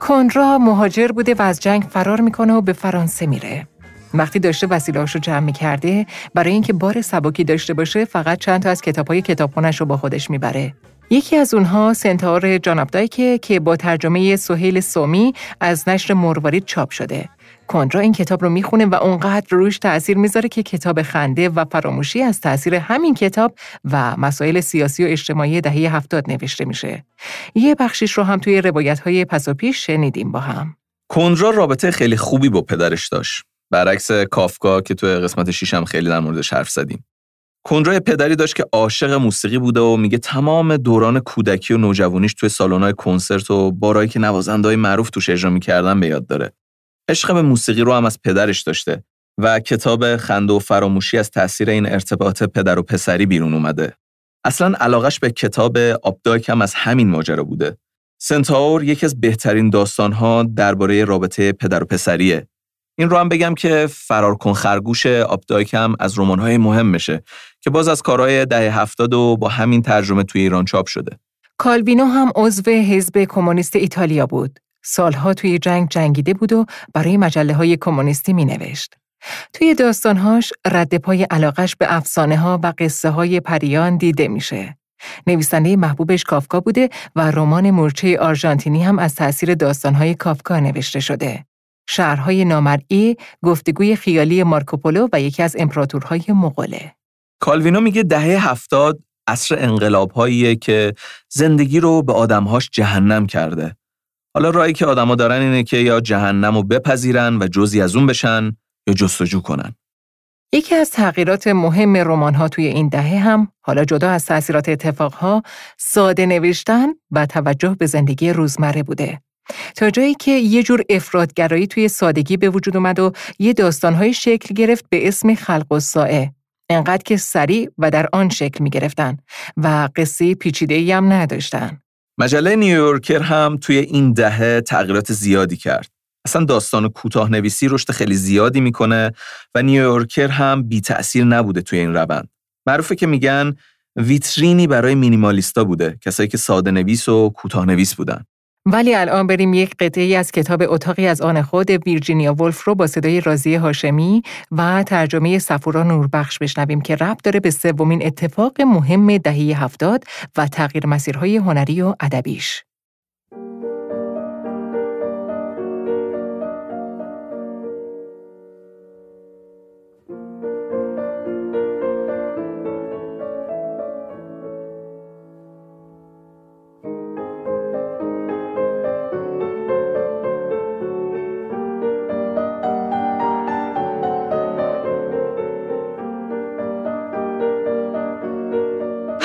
کندرا مهاجر بوده و از جنگ فرار می‌کنه و به فرانسه میره. وقتی داشته وسیله‌هاش رو جمع می‌کرده برای اینکه بار سبکی داشته باشه فقط چند تا از کتاب‌های کتابخونه‌اش رو با خودش می‌بره. یکی از اونها سنتار جانابدایکه که با ترجمه سهیل سومی از نشر مروارید چاپ شده. کندرا این کتاب رو می‌خونه و اونقدر روش تأثیر می‌ذاره که کتاب خنده و فراموشی از تأثیر همین کتاب و مسائل سیاسی و اجتماعی دهه هفتاد نوشته میشه. یه بخشیش رو هم توی روایت های پس و پیش شنیدیم با هم. کندرا رابطه خیلی خوبی با پدرش داشت. برعکس کافکا که تو قسمت شیشم خیلی در موردش حرف زدیم. کنرای پدری داشت که عاشق موسیقی بوده و میگه تمام دوران کودکی و نوجوانیش توی سالن‌های کنسرت و بارایی که نوازنده‌های معروف توش اجرا می‌کردن به یاد داره. عشق به موسیقی رو هم از پدرش داشته و کتاب خنده و فراموشی از تاثیر این ارتباط پدر و پسری بیرون اومده. اصلا علاقش به کتاب آبداک هم از همین ماجرا بوده. سنتاور یکی از بهترین داستانها درباره رابطه پدر و پسریه این رو هم بگم که فرار کن خرگوش آبدایک هم از رمان‌های مهم میشه که باز از کارهای دهه هفتاد و با همین ترجمه توی ایران چاپ شده. کالوینو هم عضو حزب کمونیست ایتالیا بود. سالها توی جنگ جنگیده بود و برای مجله های کمونیستی می نوشت. توی داستانهاش رد پای علاقش به افسانه ها و قصه های پریان دیده میشه. نویسنده محبوبش کافکا بوده و رمان مورچه آرژانتینی هم از تأثیر داستانهای کافکا نوشته شده. شهرهای نامرئی گفتگوی خیالی مارکوپولو و یکی از امپراتورهای مغوله. کالوینو میگه دهه هفتاد عصر انقلابهاییه که زندگی رو به آدمهاش جهنم کرده. حالا رایی که آدما دارن اینه که یا جهنم رو بپذیرن و جزی از اون بشن یا جستجو کنن. یکی از تغییرات مهم رمان‌ها توی این دهه هم حالا جدا از تاثیرات اتفاقها ساده نوشتن و توجه به زندگی روزمره بوده. تا جایی که یه جور افرادگرایی توی سادگی به وجود اومد و یه داستانهای شکل گرفت به اسم خلق و سائه. انقدر که سریع و در آن شکل می گرفتن و قصه پیچیده هم نداشتن. مجله نیویورکر هم توی این دهه تغییرات زیادی کرد. اصلا داستان کوتاه نویسی رشد خیلی زیادی می‌کنه و نیویورکر هم بی تأثیر نبوده توی این روند. معروفه که میگن ویترینی برای مینیمالیستا بوده کسایی که ساده نویس و کوتاه نویس بودن. ولی الان بریم یک قطعی از کتاب اتاقی از آن خود ویرجینیا ولف رو با صدای رازی هاشمی و ترجمه سفورا نوربخش بشنویم که ربط داره به سومین اتفاق مهم دهه هفتاد و تغییر مسیرهای هنری و ادبیش.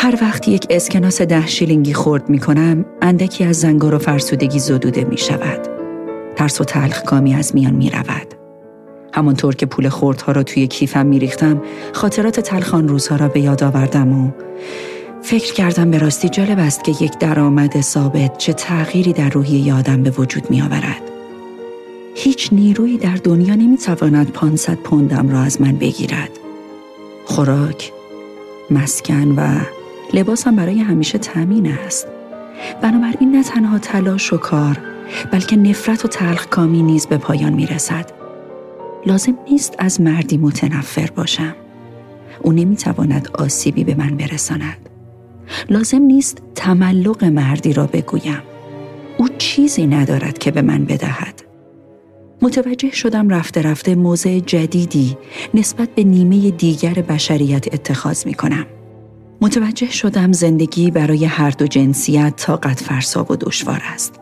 هر وقت یک اسکناس ده شیلینگی خورد می کنم اندکی از زنگار و فرسودگی زدوده می شود. ترس و تلخ کامی از میان می رود. همانطور که پول خوردها را توی کیفم می ریختم خاطرات تلخان روزها را به یاد آوردم و فکر کردم به راستی جالب است که یک درآمد ثابت چه تغییری در روحی یادم به وجود می آورد. هیچ نیرویی در دنیا نمی تواند 500 پوندم را از من بگیرد. خوراک، مسکن و لباسم برای همیشه تامین است. بنابراین نه تنها تلاش و کار بلکه نفرت و تلخ کامی نیز به پایان می رسد لازم نیست از مردی متنفر باشم. او نمی تواند آسیبی به من برساند. لازم نیست تملق مردی را بگویم. او چیزی ندارد که به من بدهد. متوجه شدم رفته رفته موضع جدیدی نسبت به نیمه دیگر بشریت اتخاذ می کنم. متوجه شدم زندگی برای هر دو جنسیت طاقت فرسا و دشوار است.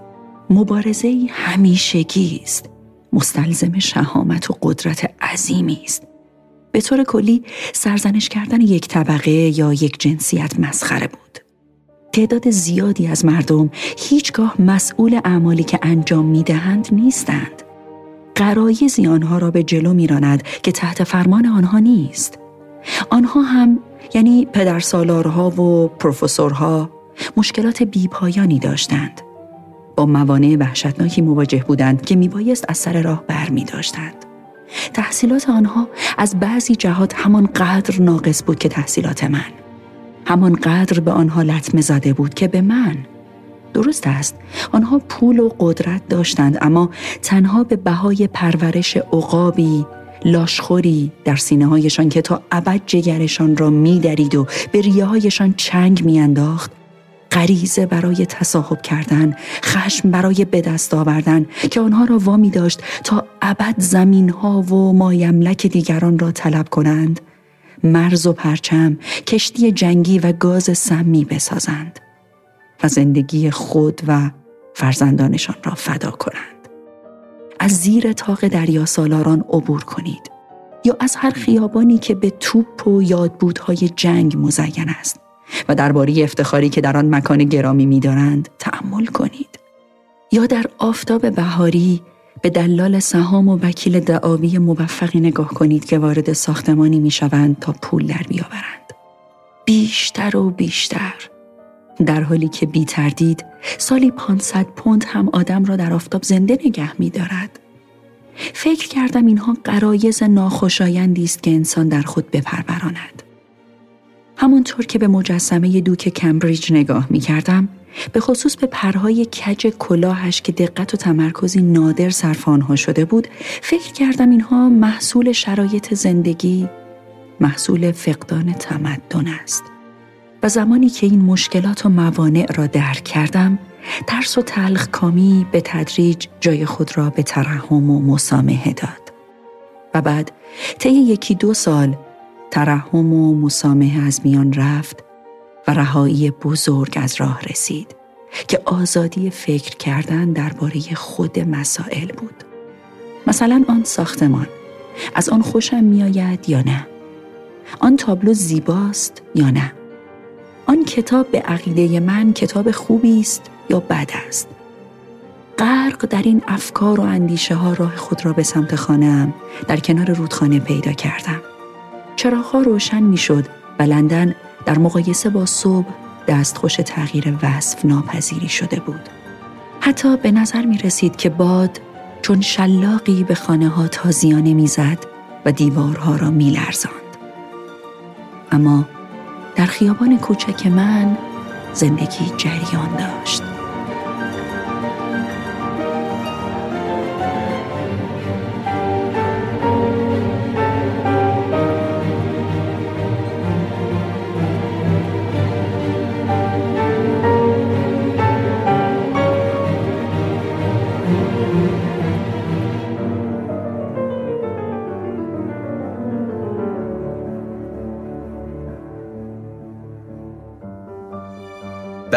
مبارزه همیشگی است. مستلزم شهامت و قدرت عظیمی است. به طور کلی سرزنش کردن یک طبقه یا یک جنسیت مسخره بود. تعداد زیادی از مردم هیچگاه مسئول اعمالی که انجام می دهند نیستند. قرایزی آنها را به جلو میراند که تحت فرمان آنها نیست. آنها هم یعنی پدرسالارها و پروفسورها مشکلات بیپایانی داشتند. با موانع وحشتناکی مواجه بودند که میبایست از سر راه بر می داشتند. تحصیلات آنها از بعضی جهات همان قدر ناقص بود که تحصیلات من. همان قدر به آنها لطمه زده بود که به من. درست است آنها پول و قدرت داشتند اما تنها به بهای پرورش عقابی لاشخوری در سینه هایشان که تا ابد جگرشان را میدرید و به ریه هایشان چنگ میانداخت غریزه برای تصاحب کردن خشم برای به دست آوردن که آنها را وامی داشت تا ابد زمین ها و مایملک دیگران را طلب کنند. مرز و پرچم کشتی جنگی و گاز سمی بسازند و زندگی خود و فرزندانشان را فدا کنند. از زیر تاق دریا سالاران عبور کنید. یا از هر خیابانی که به توپ و یادبودهای جنگ مزین است و درباره افتخاری که در آن مکان گرامی می‌دارند تأمل کنید. یا در آفتاب بهاری به دلال سهام و وکیل دعاوی موفقی نگاه کنید که وارد ساختمانی می‌شوند تا پول در بیاورند. بیشتر و بیشتر در حالی که بی تردید سالی 500 پوند هم آدم را در آفتاب زنده نگه می دارد. فکر کردم اینها قرایز ناخوشایندی است که انسان در خود بپروراند. همانطور که به مجسمه دوک کمبریج نگاه می کردم به خصوص به پرهای کج کلاهش که دقت و تمرکزی نادر صرف آنها شده بود فکر کردم اینها محصول شرایط زندگی محصول فقدان تمدن است و زمانی که این مشکلات و موانع را درک کردم ترس و تلخ کامی به تدریج جای خود را به ترحم و مسامحه داد. و بعد طی یکی دو سال ترحم و مسامحه از میان رفت و رهایی بزرگ از راه رسید که آزادی فکر کردن درباره خود مسائل بود. مثلا آن ساختمان. از آن خوشم میآید یا نه؟ آن تابلو زیباست یا نه؟ آن کتاب به عقیده من کتاب خوبی است یا بد است غرق در این افکار و اندیشه ها راه خود را به سمت خانهام در کنار رودخانه پیدا کردم. چراغها روشن می شد و لندن در مقایسه با صبح دستخوش تغییر وصف ناپذیری شده بود. حتی به نظر می رسید که باد چون شلاقی به خانه ها تازیانه می‌زد و دیوارها را می لرزاند. اما در خیابان کوچک من زندگی جریان داشت.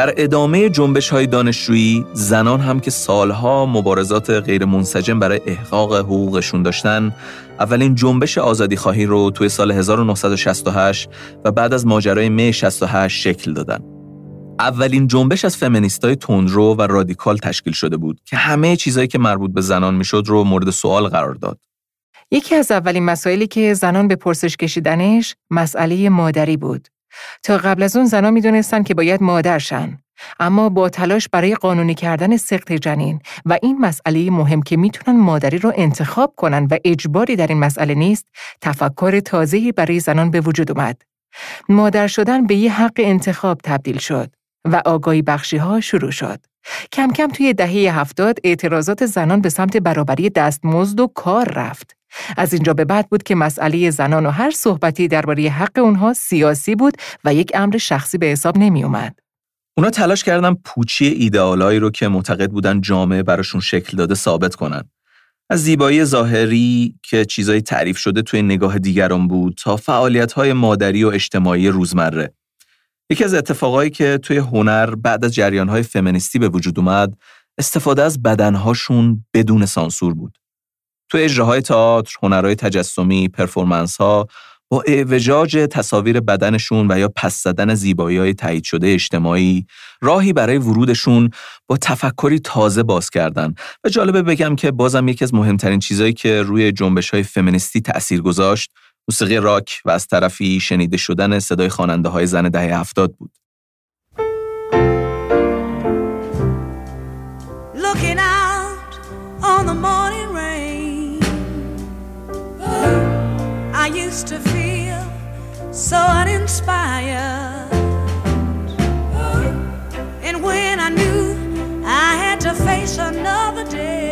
در ادامه جنبش های دانشجویی زنان هم که سالها مبارزات غیر منسجم برای احقاق حقوقشون داشتن اولین جنبش آزادی خواهی رو توی سال 1968 و بعد از ماجرای می 68 شکل دادن. اولین جنبش از فمینیستای تندرو و رادیکال تشکیل شده بود که همه چیزایی که مربوط به زنان می‌شد رو مورد سوال قرار داد. یکی از اولین مسائلی که زنان به پرسش کشیدنش مسئله مادری بود. تا قبل از اون زنان می‌دونستن که باید مادرشن. اما با تلاش برای قانونی کردن سقط جنین و این مسئله مهم که می‌تونن مادری رو انتخاب کنن و اجباری در این مسئله نیست تفکر تازه‌ای برای زنان به وجود اومد. مادر شدن به یه حق انتخاب تبدیل شد و آگاهی بخشی ها شروع شد. کم کم توی دهه هفتاد اعتراضات زنان به سمت برابری دستمزد و کار رفت. از اینجا به بعد بود که مسئله زنان و هر صحبتی درباره حق اونها سیاسی بود و یک امر شخصی به حساب نمی اومد. اونا تلاش کردن پوچی ایدئالایی رو که معتقد بودن جامعه براشون شکل داده ثابت کنن. از زیبایی ظاهری که چیزای تعریف شده توی نگاه دیگران بود تا فعالیت‌های مادری و اجتماعی روزمره. یکی از اتفاقایی که توی هنر بعد از جریان‌های فمینیستی به وجود اومد، استفاده از بدنهاشون بدون سانسور بود. تو اجراهای تئاتر، هنرهای تجسمی، پرفورمنس ها با اعوجاج تصاویر بدنشون و یا پس زدن زیبایی های تایید شده اجتماعی راهی برای ورودشون با تفکری تازه باز کردن و جالبه بگم که بازم یکی از مهمترین چیزهایی که روی جنبش های فمینیستی تأثیر گذاشت موسیقی راک و از طرفی شنیده شدن صدای خواننده های زن دهه هفتاد بود. Used to feel so uninspired. And when I knew I had to face another day.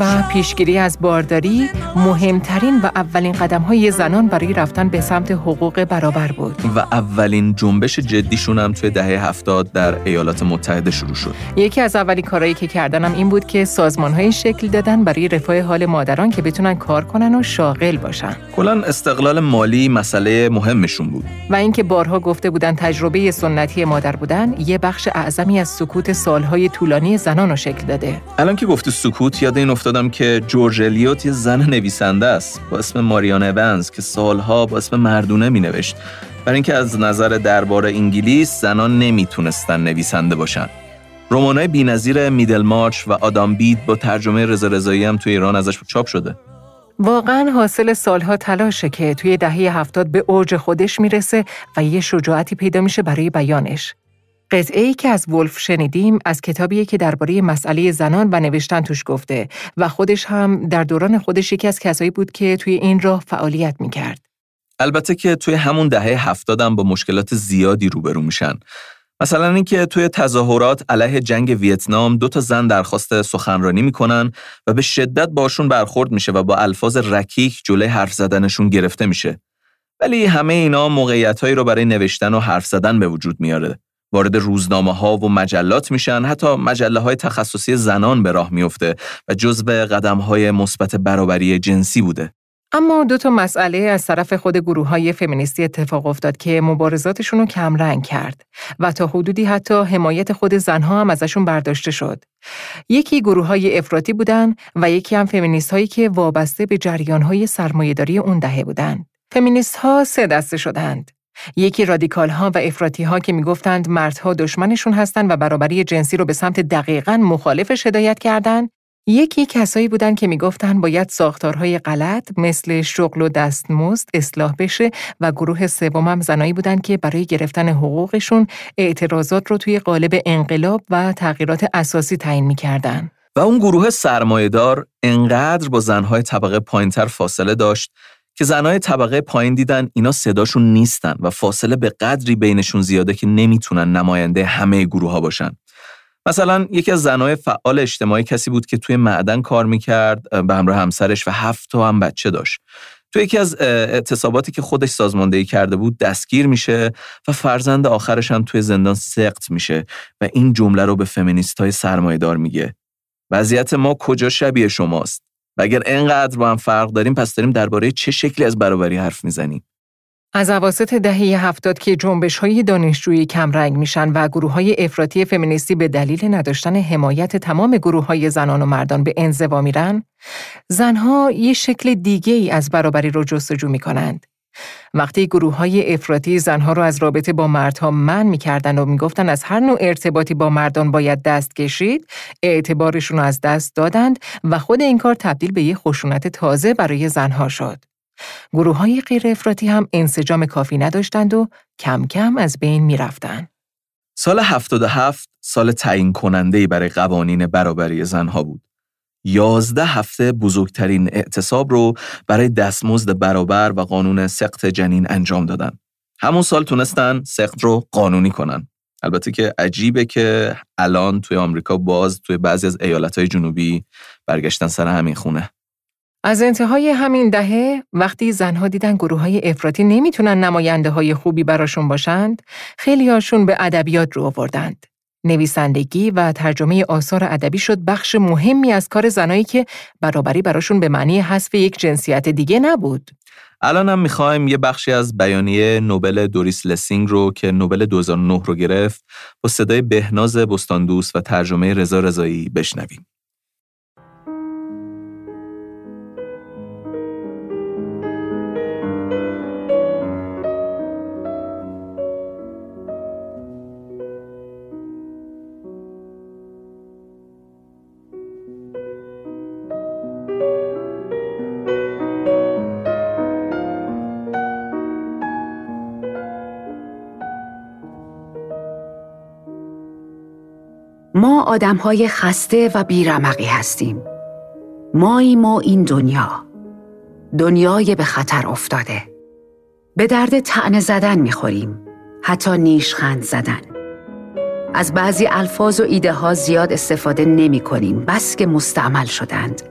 و پیشگیری از بارداری مهمترین و اولین قدم های زنان برای رفتن به سمت حقوق برابر بود. و اولین جنبش جدیشون هم توی دهه هفتاد در ایالات متحده شروع شد. یکی از اولین کارهایی که کردنم این بود که سازمان های شکل دادن برای رفاه حال مادران که بتونن کار کنن و شاغل باشن. کلا استقلال مالی مسئله مهمشون بود. و اینکه بارها گفته بودن تجربه سنتی مادر بودن یه بخش اعظمی از سکوت سالهای طولانی زنان رو شکل داده. الان که گفتی سکوت یاد این افتادم که جورج الیوت یه زن نویسنده است با اسم ماریان اونز که سالها با اسم مردونه می نوشت برای اینکه از نظر دربار انگلیس زنان نمی‌تونستن نویسنده باشن. رمانای بی‌نظیر میدل مارچ و آدام بید با ترجمه رضا رضایی هم توی ایران ازش چاپ شده. واقعا حاصل سالها تلاشه که توی دهه هفتاد به اوج خودش می‌رسه و یه شجاعتی پیدا میشه برای بیانش. قطعه ای که از ولف شنیدیم از کتابیه که درباره مسئله زنان و نوشتن توش گفته و خودش هم در دوران خودش یکی از کسایی بود که توی این راه فعالیت می‌کرد. البته که توی همون دهه هفتادم با مشکلات زیادی روبرو میشن. مثلا اینکه توی تظاهرات علیه جنگ ویتنام دو تا زن درخواست سخنرانی می‌کنن و به شدت باشون برخورد میشه و با الفاظ رکیک جلوی حرف زدنشون گرفته میشه. ولی همه اینا موقعیتهایی رو برای نوشتن و حرف زدن به وجود میاره وارد روزنامه ها و مجلات میشن حتی مجله های تخصصی زنان به راه میفته و جزو قدم های مثبت برابری جنسی بوده اما دو تا مسئله از طرف خود گروه های فمینیستی اتفاق افتاد که مبارزاتشون رو کمرنگ کرد و تا حدودی حتی حمایت خود زنها هم ازشون برداشته شد. یکی گروه های افراطی بودن و یکی هم فمینیست هایی که وابسته به جریان های سرمایهداری اون دهه بودند. فمینیست ها سه دسته شدند. یکی رادیکال ها و افراطی ها که می‌گفتند مردها دشمنشون هستند و برابری جنسی رو به سمت دقیقاً مخالفش هدایت کردند یکی کسایی بودن که می‌گفتن باید ساختارهای غلط مثل شغل و دستمزد اصلاح بشه و گروه سومم زنایی بودن که برای گرفتن حقوقشون اعتراضات رو توی قالب انقلاب و تغییرات اساسی تعیین می‌کردن. و اون گروه سرمایهدار انقدر با زنهای طبقه پایینتر فاصله داشت که زنهای طبقه پایین دیدن اینا صداشون نیستن و فاصله به قدری بینشون زیاده که نمی‌تونن نماینده همه گروه ها باشن. مثلا یکی از زنای فعال اجتماعی کسی بود که توی معدن کار می‌کرد به همراه همسرش و هفت تا هم بچه داشت. توی یکی از اعتصاباتی که خودش سازماندهی کرده بود دستگیر میشه و فرزند آخرش هم توی زندان سقط میشه و این جمله رو به فمینیست های سرمایه دار میگه. وضعیت ما کجا شبیه شماست؟ و اگر اینقدر با هم فرق داریم پس داریم درباره چه شکلی از برابری حرف می‌زنیم؟ از عواسط دهه هفتاد که جنبش های دانشجویی کمرنگ میشن و گروه های افراطی فمینیستی به دلیل نداشتن حمایت تمام گروه های زنان و مردان به انزوا میرن، زنها یه شکل دیگه ای از برابری رو جستجو می کنند. وقتی گروه های افراطی زنها رو از رابطه با مردها من می‌کردن و می‌گفتن از هر نوع ارتباطی با مردان باید دست کشید، اعتبارشون از دست دادند و خود این کار تبدیل به یه خشونت تازه برای زنها شد. گروه های غیر افراطی هم انسجام کافی نداشتند و کم کم از بین می رفتن. سال 77 سال تعیین کننده برای قوانین برابری زنها بود. یازده هفته بزرگترین اعتصاب رو برای دستمزد برابر و قانون سقط جنین انجام دادن. همون سال تونستن سقط رو قانونی کنن. البته که عجیبه که الان توی آمریکا باز توی بعضی از ایالتهای جنوبی برگشتن سر همین خونه. از انتهای همین دهه وقتی زنها دیدن گروه های افراطی نمی‌تونن نماینده های خوبی براشون باشند، خیلی هاشون به ادبیات رو آوردند. نویسندگی و ترجمه آثار ادبی شد بخش مهمی از کار زنایی که برابری براشون به معنی حذف یک جنسیت دیگه نبود. الان هم می‌خوایم یه بخشی از بیانیه نوبل دوریس لسینگ رو که نوبل 2009 رو گرفت با صدای بهناز بستاندوس و ترجمه رضا رضایی بشنویم. آدمهای خسته و بیرمقی هستیم. ماییم و این دنیا. دنیای به خطر افتاده. به درد تعنه زدن می‌خوریم. حتی نیشخند زدن. از بعضی الفاظ و ایده ها زیاد استفاده نمی کنیم بس که مستعمل شدند.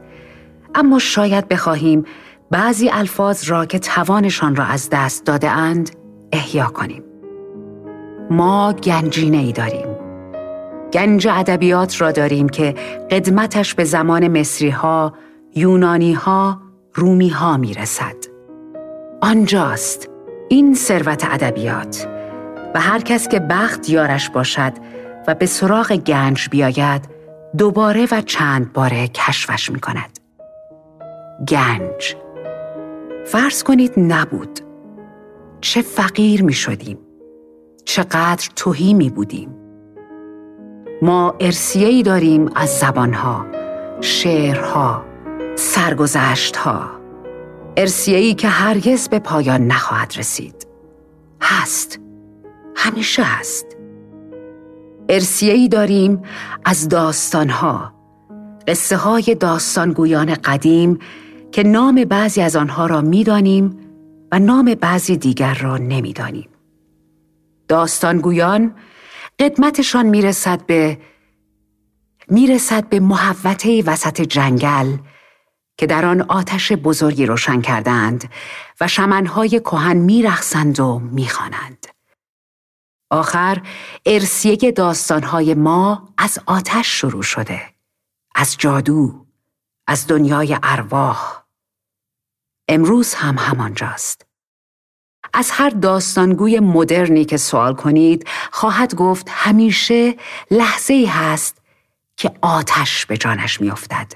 اما شاید بخواهیم بعضی الفاظ را که توانشان را از دست داده اند احیا کنیم. ما گنجینه ای داریم. گنج ادبیات را داریم که قدمتش به زمان مصری ها، یونانی ها، رومی ها می رسد. آنجاست این ثروت ادبیات. و هر کس که بخت یارش باشد و به سراغ گنج بیاید دوباره و چند باره کشفش می کند. گنج. فرض کنید نبود. چه فقیر می شدیم چقدر توهی می بودیم. ما ارسیهی داریم از زبانها، شعرها، سرگذشتها. ارسیهی که هرگز به پایان نخواهد رسید. هست. همیشه هست. ارسیهی داریم از داستانها. قصه های داستانگویان قدیم که نام بعضی از آنها را می‌دانیم و نام بعضی دیگر را نمی‌دانیم. داستانگویان قدمتشان می‌رسد به می‌رسد به محوطه وسط جنگل که در آن آتش بزرگی روشن کردند و شمنهای کهن میرخسند و می‌خوانند. آخر ارسیه داستانهای ما از آتش شروع شده. از جادو، از دنیای ارواح. امروز هم همانجاست. از هر داستانگوی مدرنی که سوال کنید خواهد گفت همیشه لحظه ای هست که آتش به جانش میافتد.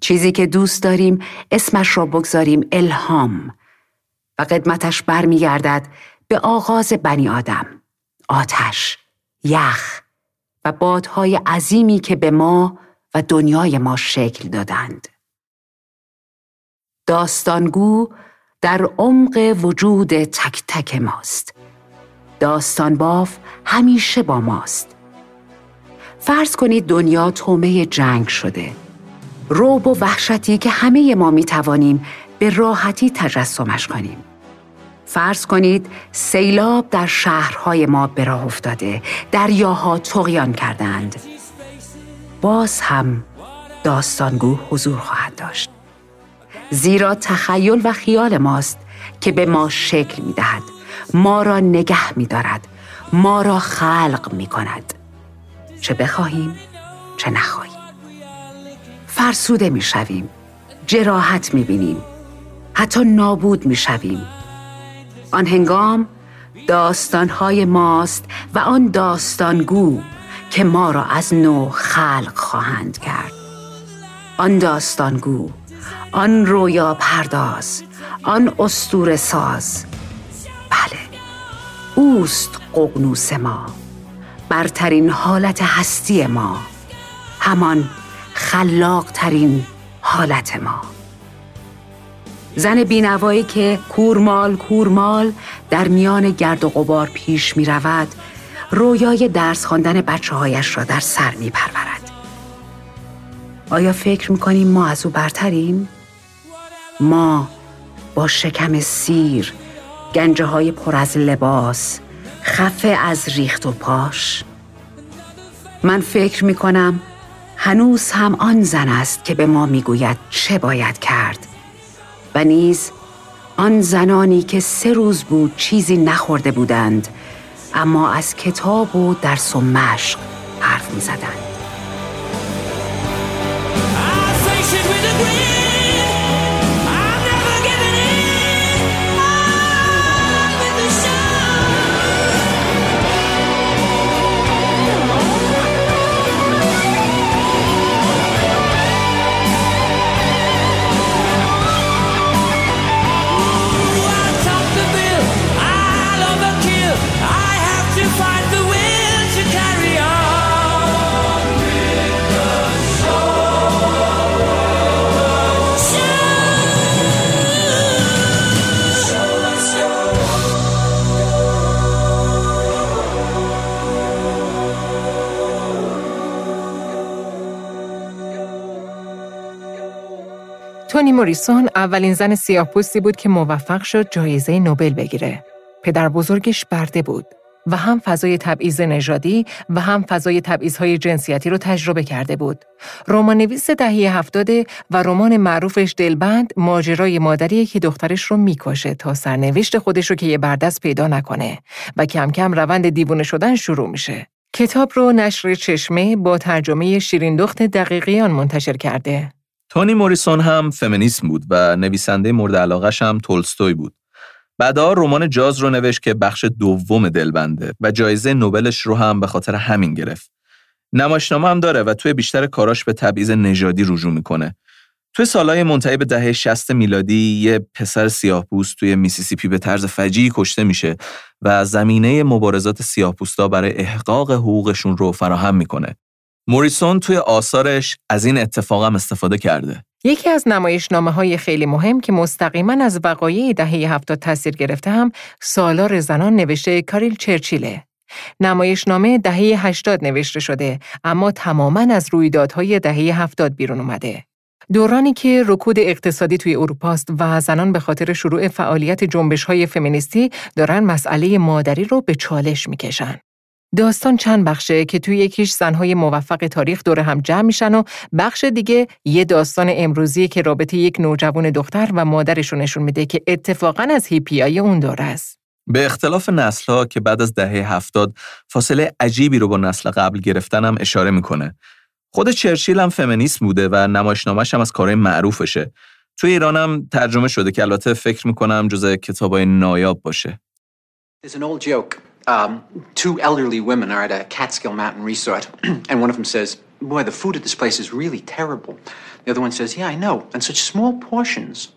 چیزی که دوست داریم اسمش را بگذاریم الهام و قدمتش برمیگردد به آغاز بنی آدم آتش یخ و بادهای عظیمی که به ما و دنیای ما شکل دادند داستانگو در عمق وجود تک تک ماست. داستان باف همیشه با ماست. فرض کنید دنیا تومه جنگ شده. روب و وحشتی که همه ما می توانیم به راحتی تجسمش کنیم. فرض کنید سیلاب در شهرهای ما به راه افتاده دریاها تغیان کردند. باز هم داستانگو حضور خواهد داشت. زیرا تخیل و خیال ماست که به ما شکل می دهد ما را نگه می دارد ما را خلق می کند چه بخواهیم چه نخواهیم. فرسوده می شویم جراحت می بینیم حتی نابود می شویم آن هنگام داستانهای ماست و آن داستانگو که ما را از نو خلق خواهند کرد. آن داستانگو آن رویا پرداز آن استور ساز بله اوست ققنوس ما برترین حالت هستی ما همان خلاق ترین حالت ما زن بینوایی که کورمال کورمال در میان گرد و غبار پیش می رود رویای درس خواندن بچه هایش را در سر می پرورد. آیا فکر می کنیم ما از او برتریم؟ ما با شکم سیر، گنجه های پر از لباس، خفه از ریخت و پاش من فکر می کنم هنوز هم آن زن است که به ما می‌گوید چه باید کرد و نیز آن زنانی که سه روز بود چیزی نخورده بودند اما از کتاب و درس و مشق حرف می زدند. تونی موریسون اولین زن سیاه‌پوستی بود که موفق شد جایزه نوبل بگیره. پدر بزرگش برده بود و هم فضای تبعیض نژادی و هم فضای تبعیض‌های جنسیتی رو تجربه کرده بود. رمان نویس دهه هفتاده و رمان معروفش دلبند ماجرای مادری که دخترش رو می‌کشه تا سرنوشت خودش رو که یه بردست پیدا نکنه و کم کم روند دیوونه شدن شروع میشه. کتاب رو نشر چشمه با ترجمه شیرین دخت دقیقیان منتشر کرده. تونی موریسون هم فمینیسم بود و نویسنده مورد علاقش هم تولستوی بود. بعدا رمان جاز رو نوشت که بخش دوم دلبنده و جایزه نوبلش رو هم به خاطر همین گرفت. نمایشنامه هم داره و توی بیشتر کاراش به تبعیض نژادی رجوع می‌کنه. توی سالهای منتهی به دهه 60 میلادی یه پسر سیاهپوست توی میسیسیپی به طرز فجیعی کشته میشه و زمینه مبارزات سیاهپوستا برای احقاق حقوقشون رو فراهم می‌کنه. موریسون توی آثارش از این اتفاق هم استفاده کرده. یکی از نمایشنامه های خیلی مهم که مستقیما از وقایع دهه هفتاد تاثیر گرفته هم سالار زنان نوشته کاریل چرچیله. نمایشنامه دهه 80 نوشته شده اما تماما از رویدادهای دهه هفتاد بیرون اومده. دورانی که رکود اقتصادی توی اروپاست و زنان به خاطر شروع فعالیت جنبش های فمینیستی دارن مسئله مادری رو به چالش می‌کشن. داستان چند بخشه که توی یکیش زنهای موفق تاریخ دور هم جمع میشن و بخش دیگه یه داستان امروزی که رابطه یک نوجوان دختر و مادرشون نشون میده که اتفاقا از هیپیای اون دوره است. به اختلاف نسلها که بعد از دهه هفتاد فاصله عجیبی رو با نسل قبل گرفتن هم اشاره می‌کنه. خود چرچیل هم فمینیست بوده و نمایشنامش هم از کارهای معروفشه. توی ایران هم ترجمه شده که البته فکر می‌کنم جز کتابای نایاب باشه. There's an old joke. Um, two elderly women are at a Catskill Mountain resort, and one of them says, Boy, the food at this place is really terrible. The other one says, Yeah, I know, and such small portions.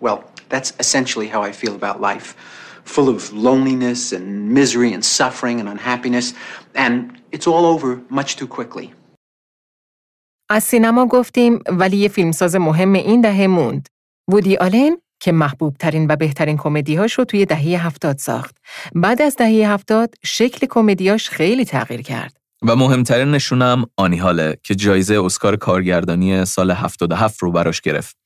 Well, that's essentially how I feel about life full of loneliness and misery and suffering and unhappiness, and it's all over much too quickly. از سینما گفتیم ولی یه فیلمساز مهم این دهه موند. وودی آلن که محبوب ترین و بهترین کمدیهاش رو توی دهه هفتاد ساخت. بعد از دهه هفتاد شکل کمدیاش خیلی تغییر کرد. و مهمترین نشونم آنی هاله که جایزه اسکار کارگردانی سال 77 رو براش گرفت.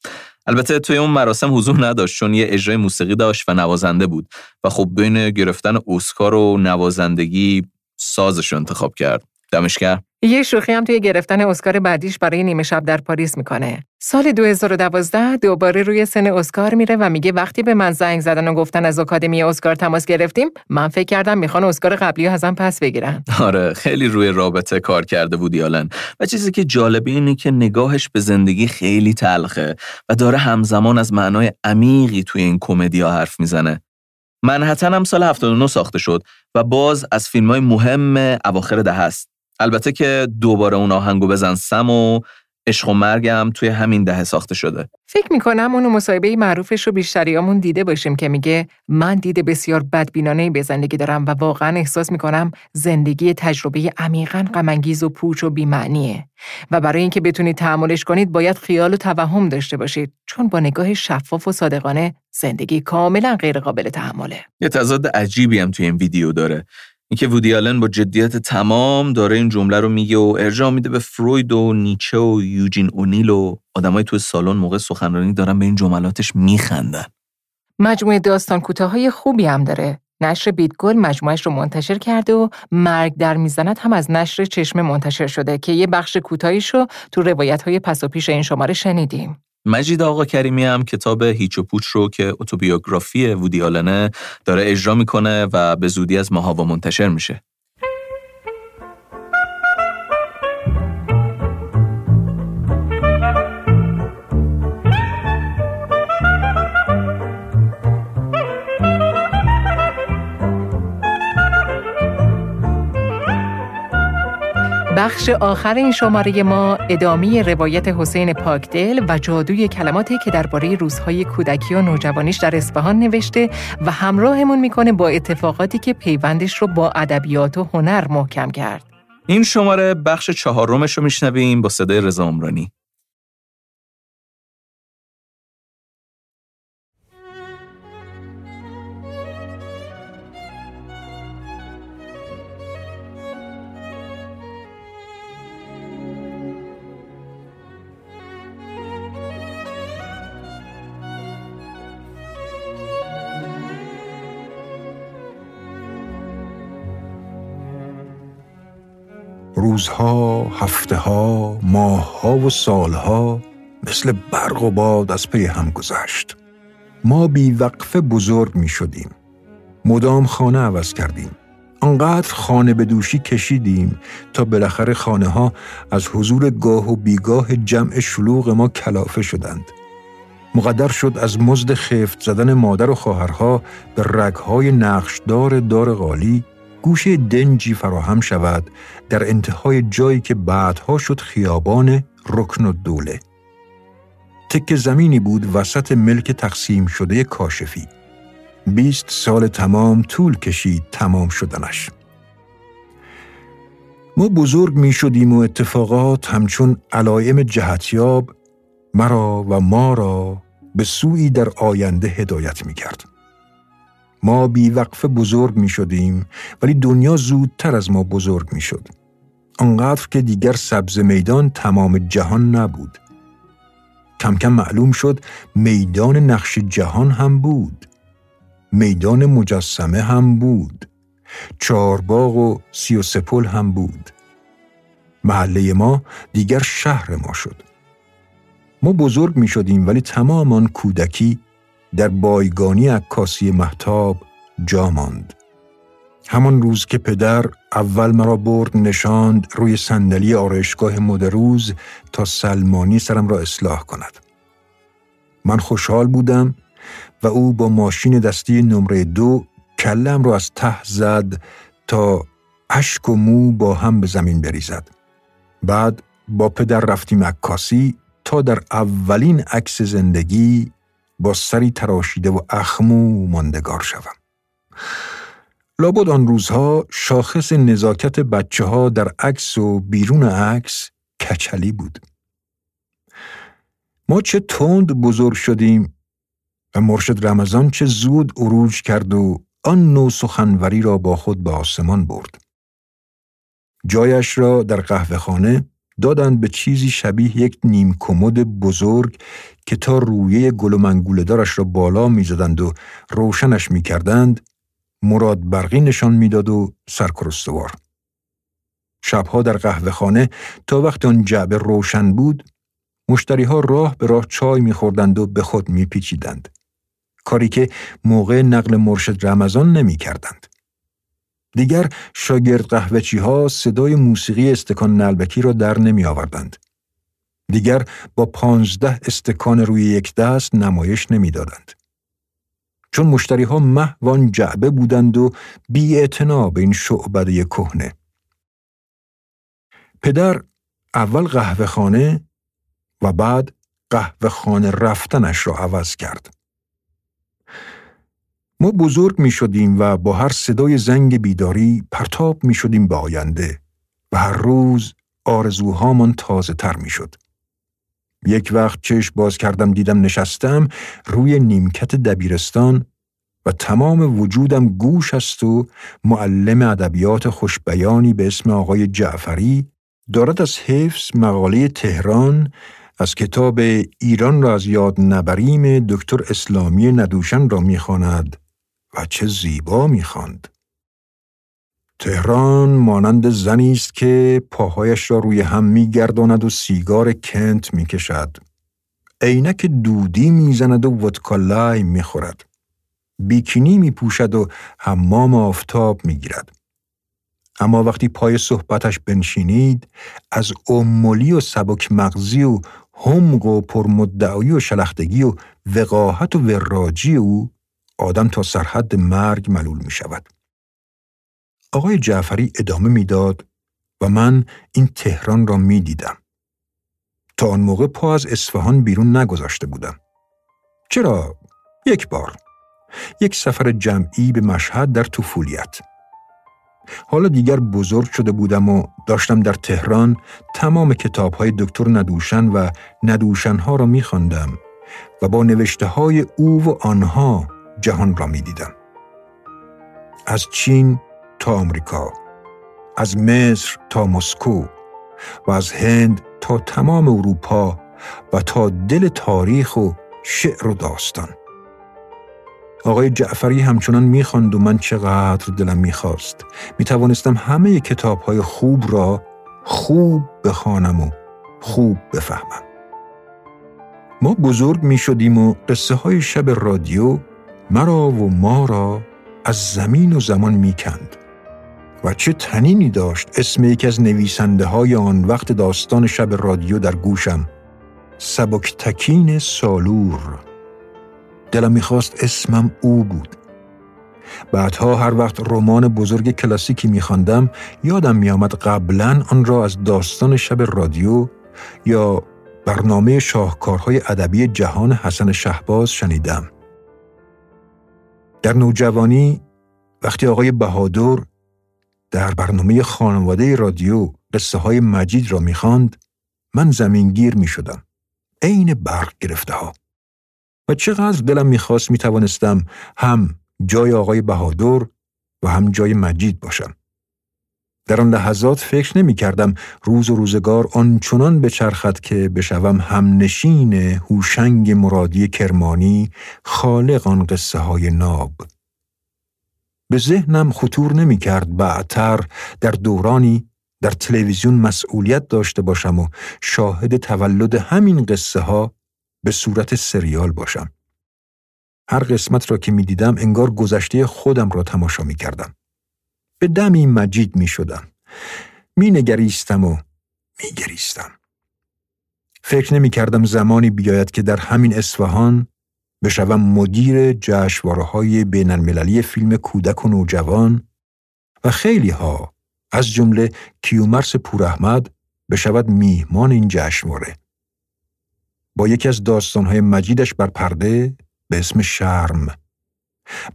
البته توی اون مراسم حضور نداشت چون یه اجرای موسیقی داشت و نوازنده بود و خب بین گرفتن اسکار و نوازندگی سازش رو انتخاب کرد. دمش. یه شوخی هم توی گرفتن اسکار بعدیش برای نیمه شب در پاریس می‌کنه. سال 2012 دوباره روی سن اسکار میره و میگه وقتی به من زنگ زدن و گفتن از آکادمی اسکار تماس گرفتیم من فکر کردم می‌خوان اسکار قبلی ازم پس بگیرن. آره خیلی روی رابطه کار کرده بود یالن و چیزی که جالبه اینه که نگاهش به زندگی خیلی تلخه و داره همزمان از معنای عمیقی توی این کمدیا حرف می‌زنه. منحتن هم سال 79 ساخته شد و باز از فیلم های مهم اواخر ده است. البته که دوباره اون آهنگو بزن سم و عشق و مرگم توی همین دهه ساخته شده. فکر می‌کنم اونو مصاحبه معروفش رو بیشتریامون دیده باشیم که میگه من دید بسیار بدبینانه به زندگی دارم و واقعا احساس می‌کنم زندگی تجربه عمیقا غمانگیز و پوچ و بیمعنیه و برای اینکه بتونید تحملش کنید باید خیال و توهم داشته باشید چون با نگاه شفاف و صادقانه زندگی کاملا غیر قابل تحمله. یه تضاد عجیبی هم توی این ویدیو داره. اینکه وودی با جدیت تمام داره این جمله رو میگه و ارجاع میده به فروید و نیچه و یوجین اونیل و آدمای توی سالن موقع سخنرانی دارن به این جملاتش میخندن. مجموعه داستان کوتاهای خوبی هم داره. نشر بیتگل مجموعش رو منتشر کرده و مرگ در می‌زند هم از نشر چشمه منتشر شده که یه بخش کوتاهیش رو تو روایت های پس و پیش این شماره شنیدیم. مجید آقا کریمی هم کتاب هیچ و پوچ رو که اتوبیوگرافی وودی آلنه داره اجرا می‌کنه و به زودی از ماهاوا منتشر میشه. بخش آخر این شماره ما ادامه روایت حسین پاکدل و جادوی کلماتی که درباره روزهای کودکی و نوجوانیش در اصفهان نوشته و همراهمون می‌کنه با اتفاقاتی که پیوندش رو با ادبیات و هنر محکم کرد. این شماره بخش چهارمش رو میشنویم با صدای رضا عمرانی. روزها، هفته ها، ماه و سالها مثل برق و باد از پی هم گذشت. ما بی وقفه بزرگ می شدیم. مدام خانه عوض کردیم. آنقدر خانه به دوشی کشیدیم تا بالاخره خانه ها از حضور گاه و بیگاه جمع شلوغ ما کلافه شدند. مقدر شد از مزد خفت زدن مادر و خواهرها به رگهای نقشدار دار غالی گوشه دنجی فراهم شود در انتهای جایی که بعدها شد خیابان رکن و دوله. تک زمینی بود وسط ملک تقسیم شده کاشفی. بیست سال تمام طول کشید تمام شدنش. ما بزرگ می شدیم و اتفاقات همچون علائم جهتیاب مرا و ما را به سوی در آینده هدایت می کرد. ما بی وقف بزرگ می شدیم ولی دنیا زودتر از ما بزرگ می شد. آنقدر که دیگر سبز میدان تمام جهان نبود. کم کم معلوم شد میدان نقش جهان هم بود. میدان مجسمه هم بود. چارباغ و سی و سپل هم بود. محله ما دیگر شهر ما شد. ما بزرگ می شدیم ولی تمام آن کودکی در بایگانی عکاسی محتاب جا ماند. همان روز که پدر اول مرا برد نشاند روی صندلی آرایشگاه مدروز تا سلمانی سرم را اصلاح کند. من خوشحال بودم و او با ماشین دستی نمره دو کلم را از ته زد تا اشک و مو با هم به زمین بریزد. بعد با پدر رفتیم عکاسی تا در اولین عکس زندگی با سری تراشیده و اخمو ماندگار شوم. لابد آن روزها شاخص نزاکت بچه ها در عکس و بیرون عکس کچلی بود. ما چه تند بزرگ شدیم و مرشد رمضان چه زود عروج کرد و آن نو سخنوری را با خود به آسمان برد. جایش را در قهوه خانه دادند به چیزی شبیه یک نیم کمد بزرگ که تا رویه گل و را بالا می‌زدند و روشنش می‌کردند مراد برقی نشان می‌داد و سرکرستوار. شبها در قهوه خانه تا وقت آن جعبه روشن بود مشتری ها راه به راه چای میخوردند و به خود میپیچیدند. کاری که موقع نقل مرشد رمضان نمی کردند. دیگر شاگرد قهوهچی ها صدای موسیقی استکان نلبکی را در نمی آوردند. دیگر با پانزده استکان روی یک دست نمایش نمی‌دادند. چون مشتری ها محوان جعبه بودند و بی به این شعبده کهنه. پدر اول قهوه خانه و بعد قهوه خانه رفتنش را عوض کرد. ما بزرگ می شدیم و با هر صدای زنگ بیداری پرتاب می شدیم به آینده و هر روز آرزوهامان تازه تر می شد. یک وقت چشم باز کردم دیدم نشستم روی نیمکت دبیرستان و تمام وجودم گوش است و معلم ادبیات خوشبیانی به اسم آقای جعفری دارد از حفظ مقاله تهران از کتاب ایران را از یاد نبریم دکتر اسلامی ندوشن را می‌خواند و چه زیبا می‌خواند. تهران مانند زنی است که پاهایش را روی هم میگرداند و سیگار کنت می‌کشد. عینک دودی می‌زند و ودکا لایم می‌خورد. بیکینی میپوشد و حمام آفتاب می‌گیرد. اما وقتی پای صحبتش بنشینید از امولی و سبک مغزی و همق و پرمدعایی و شلختگی و وقاحت و وراجی او آدم تا سرحد مرگ ملول می شود. آقای جعفری ادامه می‌داد و من این تهران را می دیدم. تا آن موقع پا از اصفهان بیرون نگذاشته بودم. چرا؟ یک بار. یک سفر جمعی به مشهد در طفولیت. حالا دیگر بزرگ شده بودم و داشتم در تهران تمام کتاب های دکتر ندوشن و ندوشن ها را می خواندم و با نوشته های او و آنها جهان را می دیدم. از چین تا آمریکا، از مصر تا مسکو و از هند تا تمام اروپا و تا دل تاریخ و شعر و داستان. آقای جعفری همچنان می‌خواند و من چقدر دلم می‌خواست می‌توانستم همه کتاب های خوب را خوب بخوانم و خوب بفهمم ما بزرگ می شدیم و قصه های شب رادیو مرا و ما را از زمین و زمان می‌کند و چه تنینی داشت اسم یکی از نویسنده های آن وقت داستان شب رادیو در گوشم سبکتکین سالور. دلم می‌خواست اسمم او بود. بعدها هر وقت رمان بزرگ کلاسیکی میخواندم یادم میآمد قبلا آن را از داستان شب رادیو یا برنامه شاهکارهای ادبی جهان حسن شهباز شنیدم. در نوجوانی وقتی آقای بهادر در برنامه خانواده رادیو قصه های مجید را می‌خواند من زمینگیر می شدم. عین برق گرفته ها. و چقدر دلم می‌خواست می‌توانستم هم جای آقای بهادر و هم جای مجید باشم. در آن لحظات فکر نمی کردم روز و روزگار آنچنان به چرخت که بشوم هم نشین هوشنگ مرادی کرمانی خالق آن قصه های ناب. به ذهنم خطور نمی کرد بعدتر در دورانی در تلویزیون مسئولیت داشته باشم و شاهد تولد همین قصه ها به صورت سریال باشم. هر قسمت را که می دیدم انگار گذشته خودم را تماشا می کردم. به دمی مجید می شدم. می نگریستم و می گریستم. فکر نمی کردم زمانی بیاید که در همین اصفهان بشوم مدیر جشواره های بین المللی فیلم کودک و نوجوان و خیلی ها از جمله کیومرس پوراحمد بشود میهمان این جشنواره. با یکی از داستانهای مجیدش بر پرده به اسم شرم.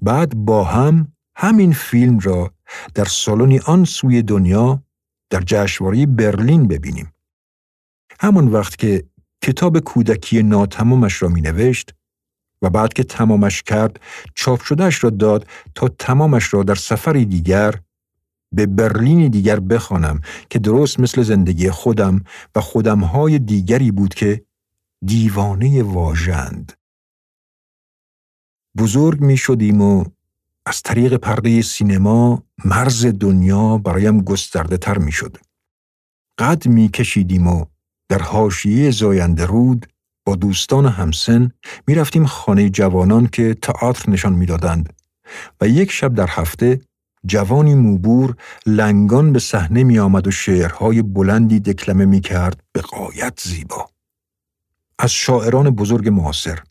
بعد با هم همین فیلم را در سالنی آن سوی دنیا در جشنواره برلین ببینیم. همان وقت که کتاب کودکی ناتمامش را می نوشت و بعد که تمامش کرد چاپ شدهش را داد تا تمامش را در سفری دیگر به برلینی دیگر بخوانم که درست مثل زندگی خودم و خودمهای دیگری بود که دیوانه واژند. بزرگ می شدیم و از طریق پرده سینما مرز دنیا برایم گسترده تر می شد. قد می کشیدیم و در حاشیه زاینده رود با دوستان همسن می رفتیم خانه جوانان که تئاتر نشان می‌دادند و یک شب در هفته جوانی موبور لنگان به صحنه می آمد و شعرهای بلندی دکلمه می کرد به قایت زیبا. از شاعران بزرگ معاصر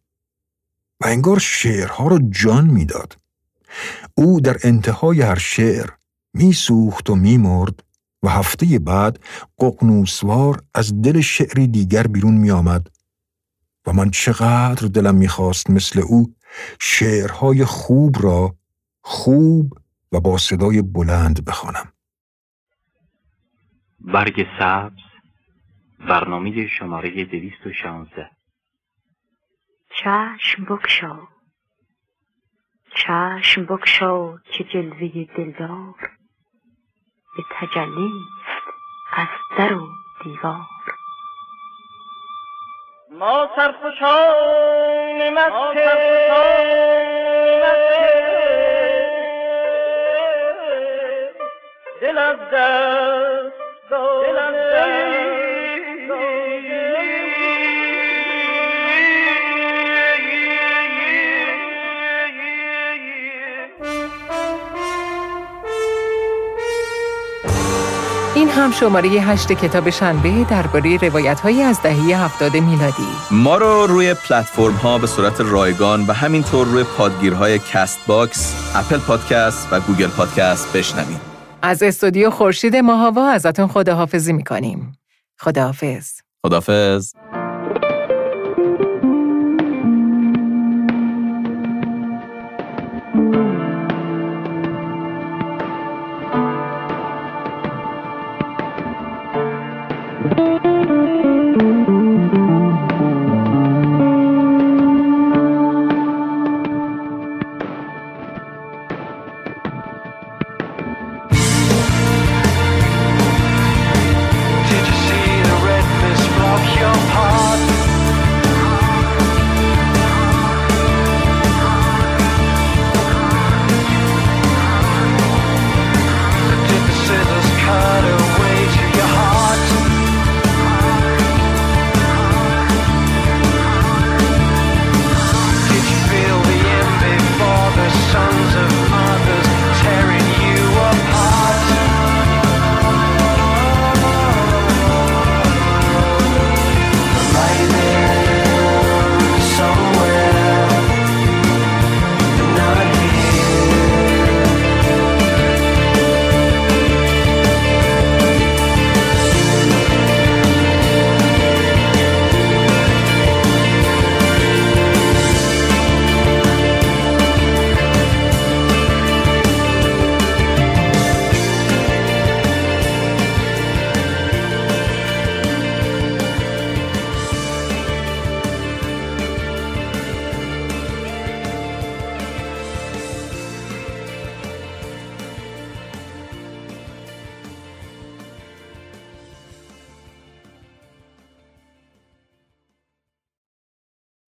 و انگار شعرها را جان می‌داد. او در انتهای هر شعر میسوخت و میمرد و هفته بعد ققنوسوار از دل شعری دیگر بیرون می آمد و من چقدر دلم می‌خواست مثل او شعرهای خوب را خوب و با صدای بلند بخوانم. برگ سبز برنامه شماره دویست و شانزه چشم بکشا چشم بکشا که جلوه دلدار به تجلی از در و دیوار. ما سرخوشان مکه. دل از دست هم شماره هشت کتاب شنبه درباره روایت هایی از دهه هفتاد میلادی. ما رو روی پلتفرم ها به صورت رایگان و همینطور روی پادگیرهای Castbox، Apple Podcast و Google Podcast بشنوید. از استودیو خورشید ماهوا ازتون خداحافظی می‌کنیم. خداحافظ. خداحافظ.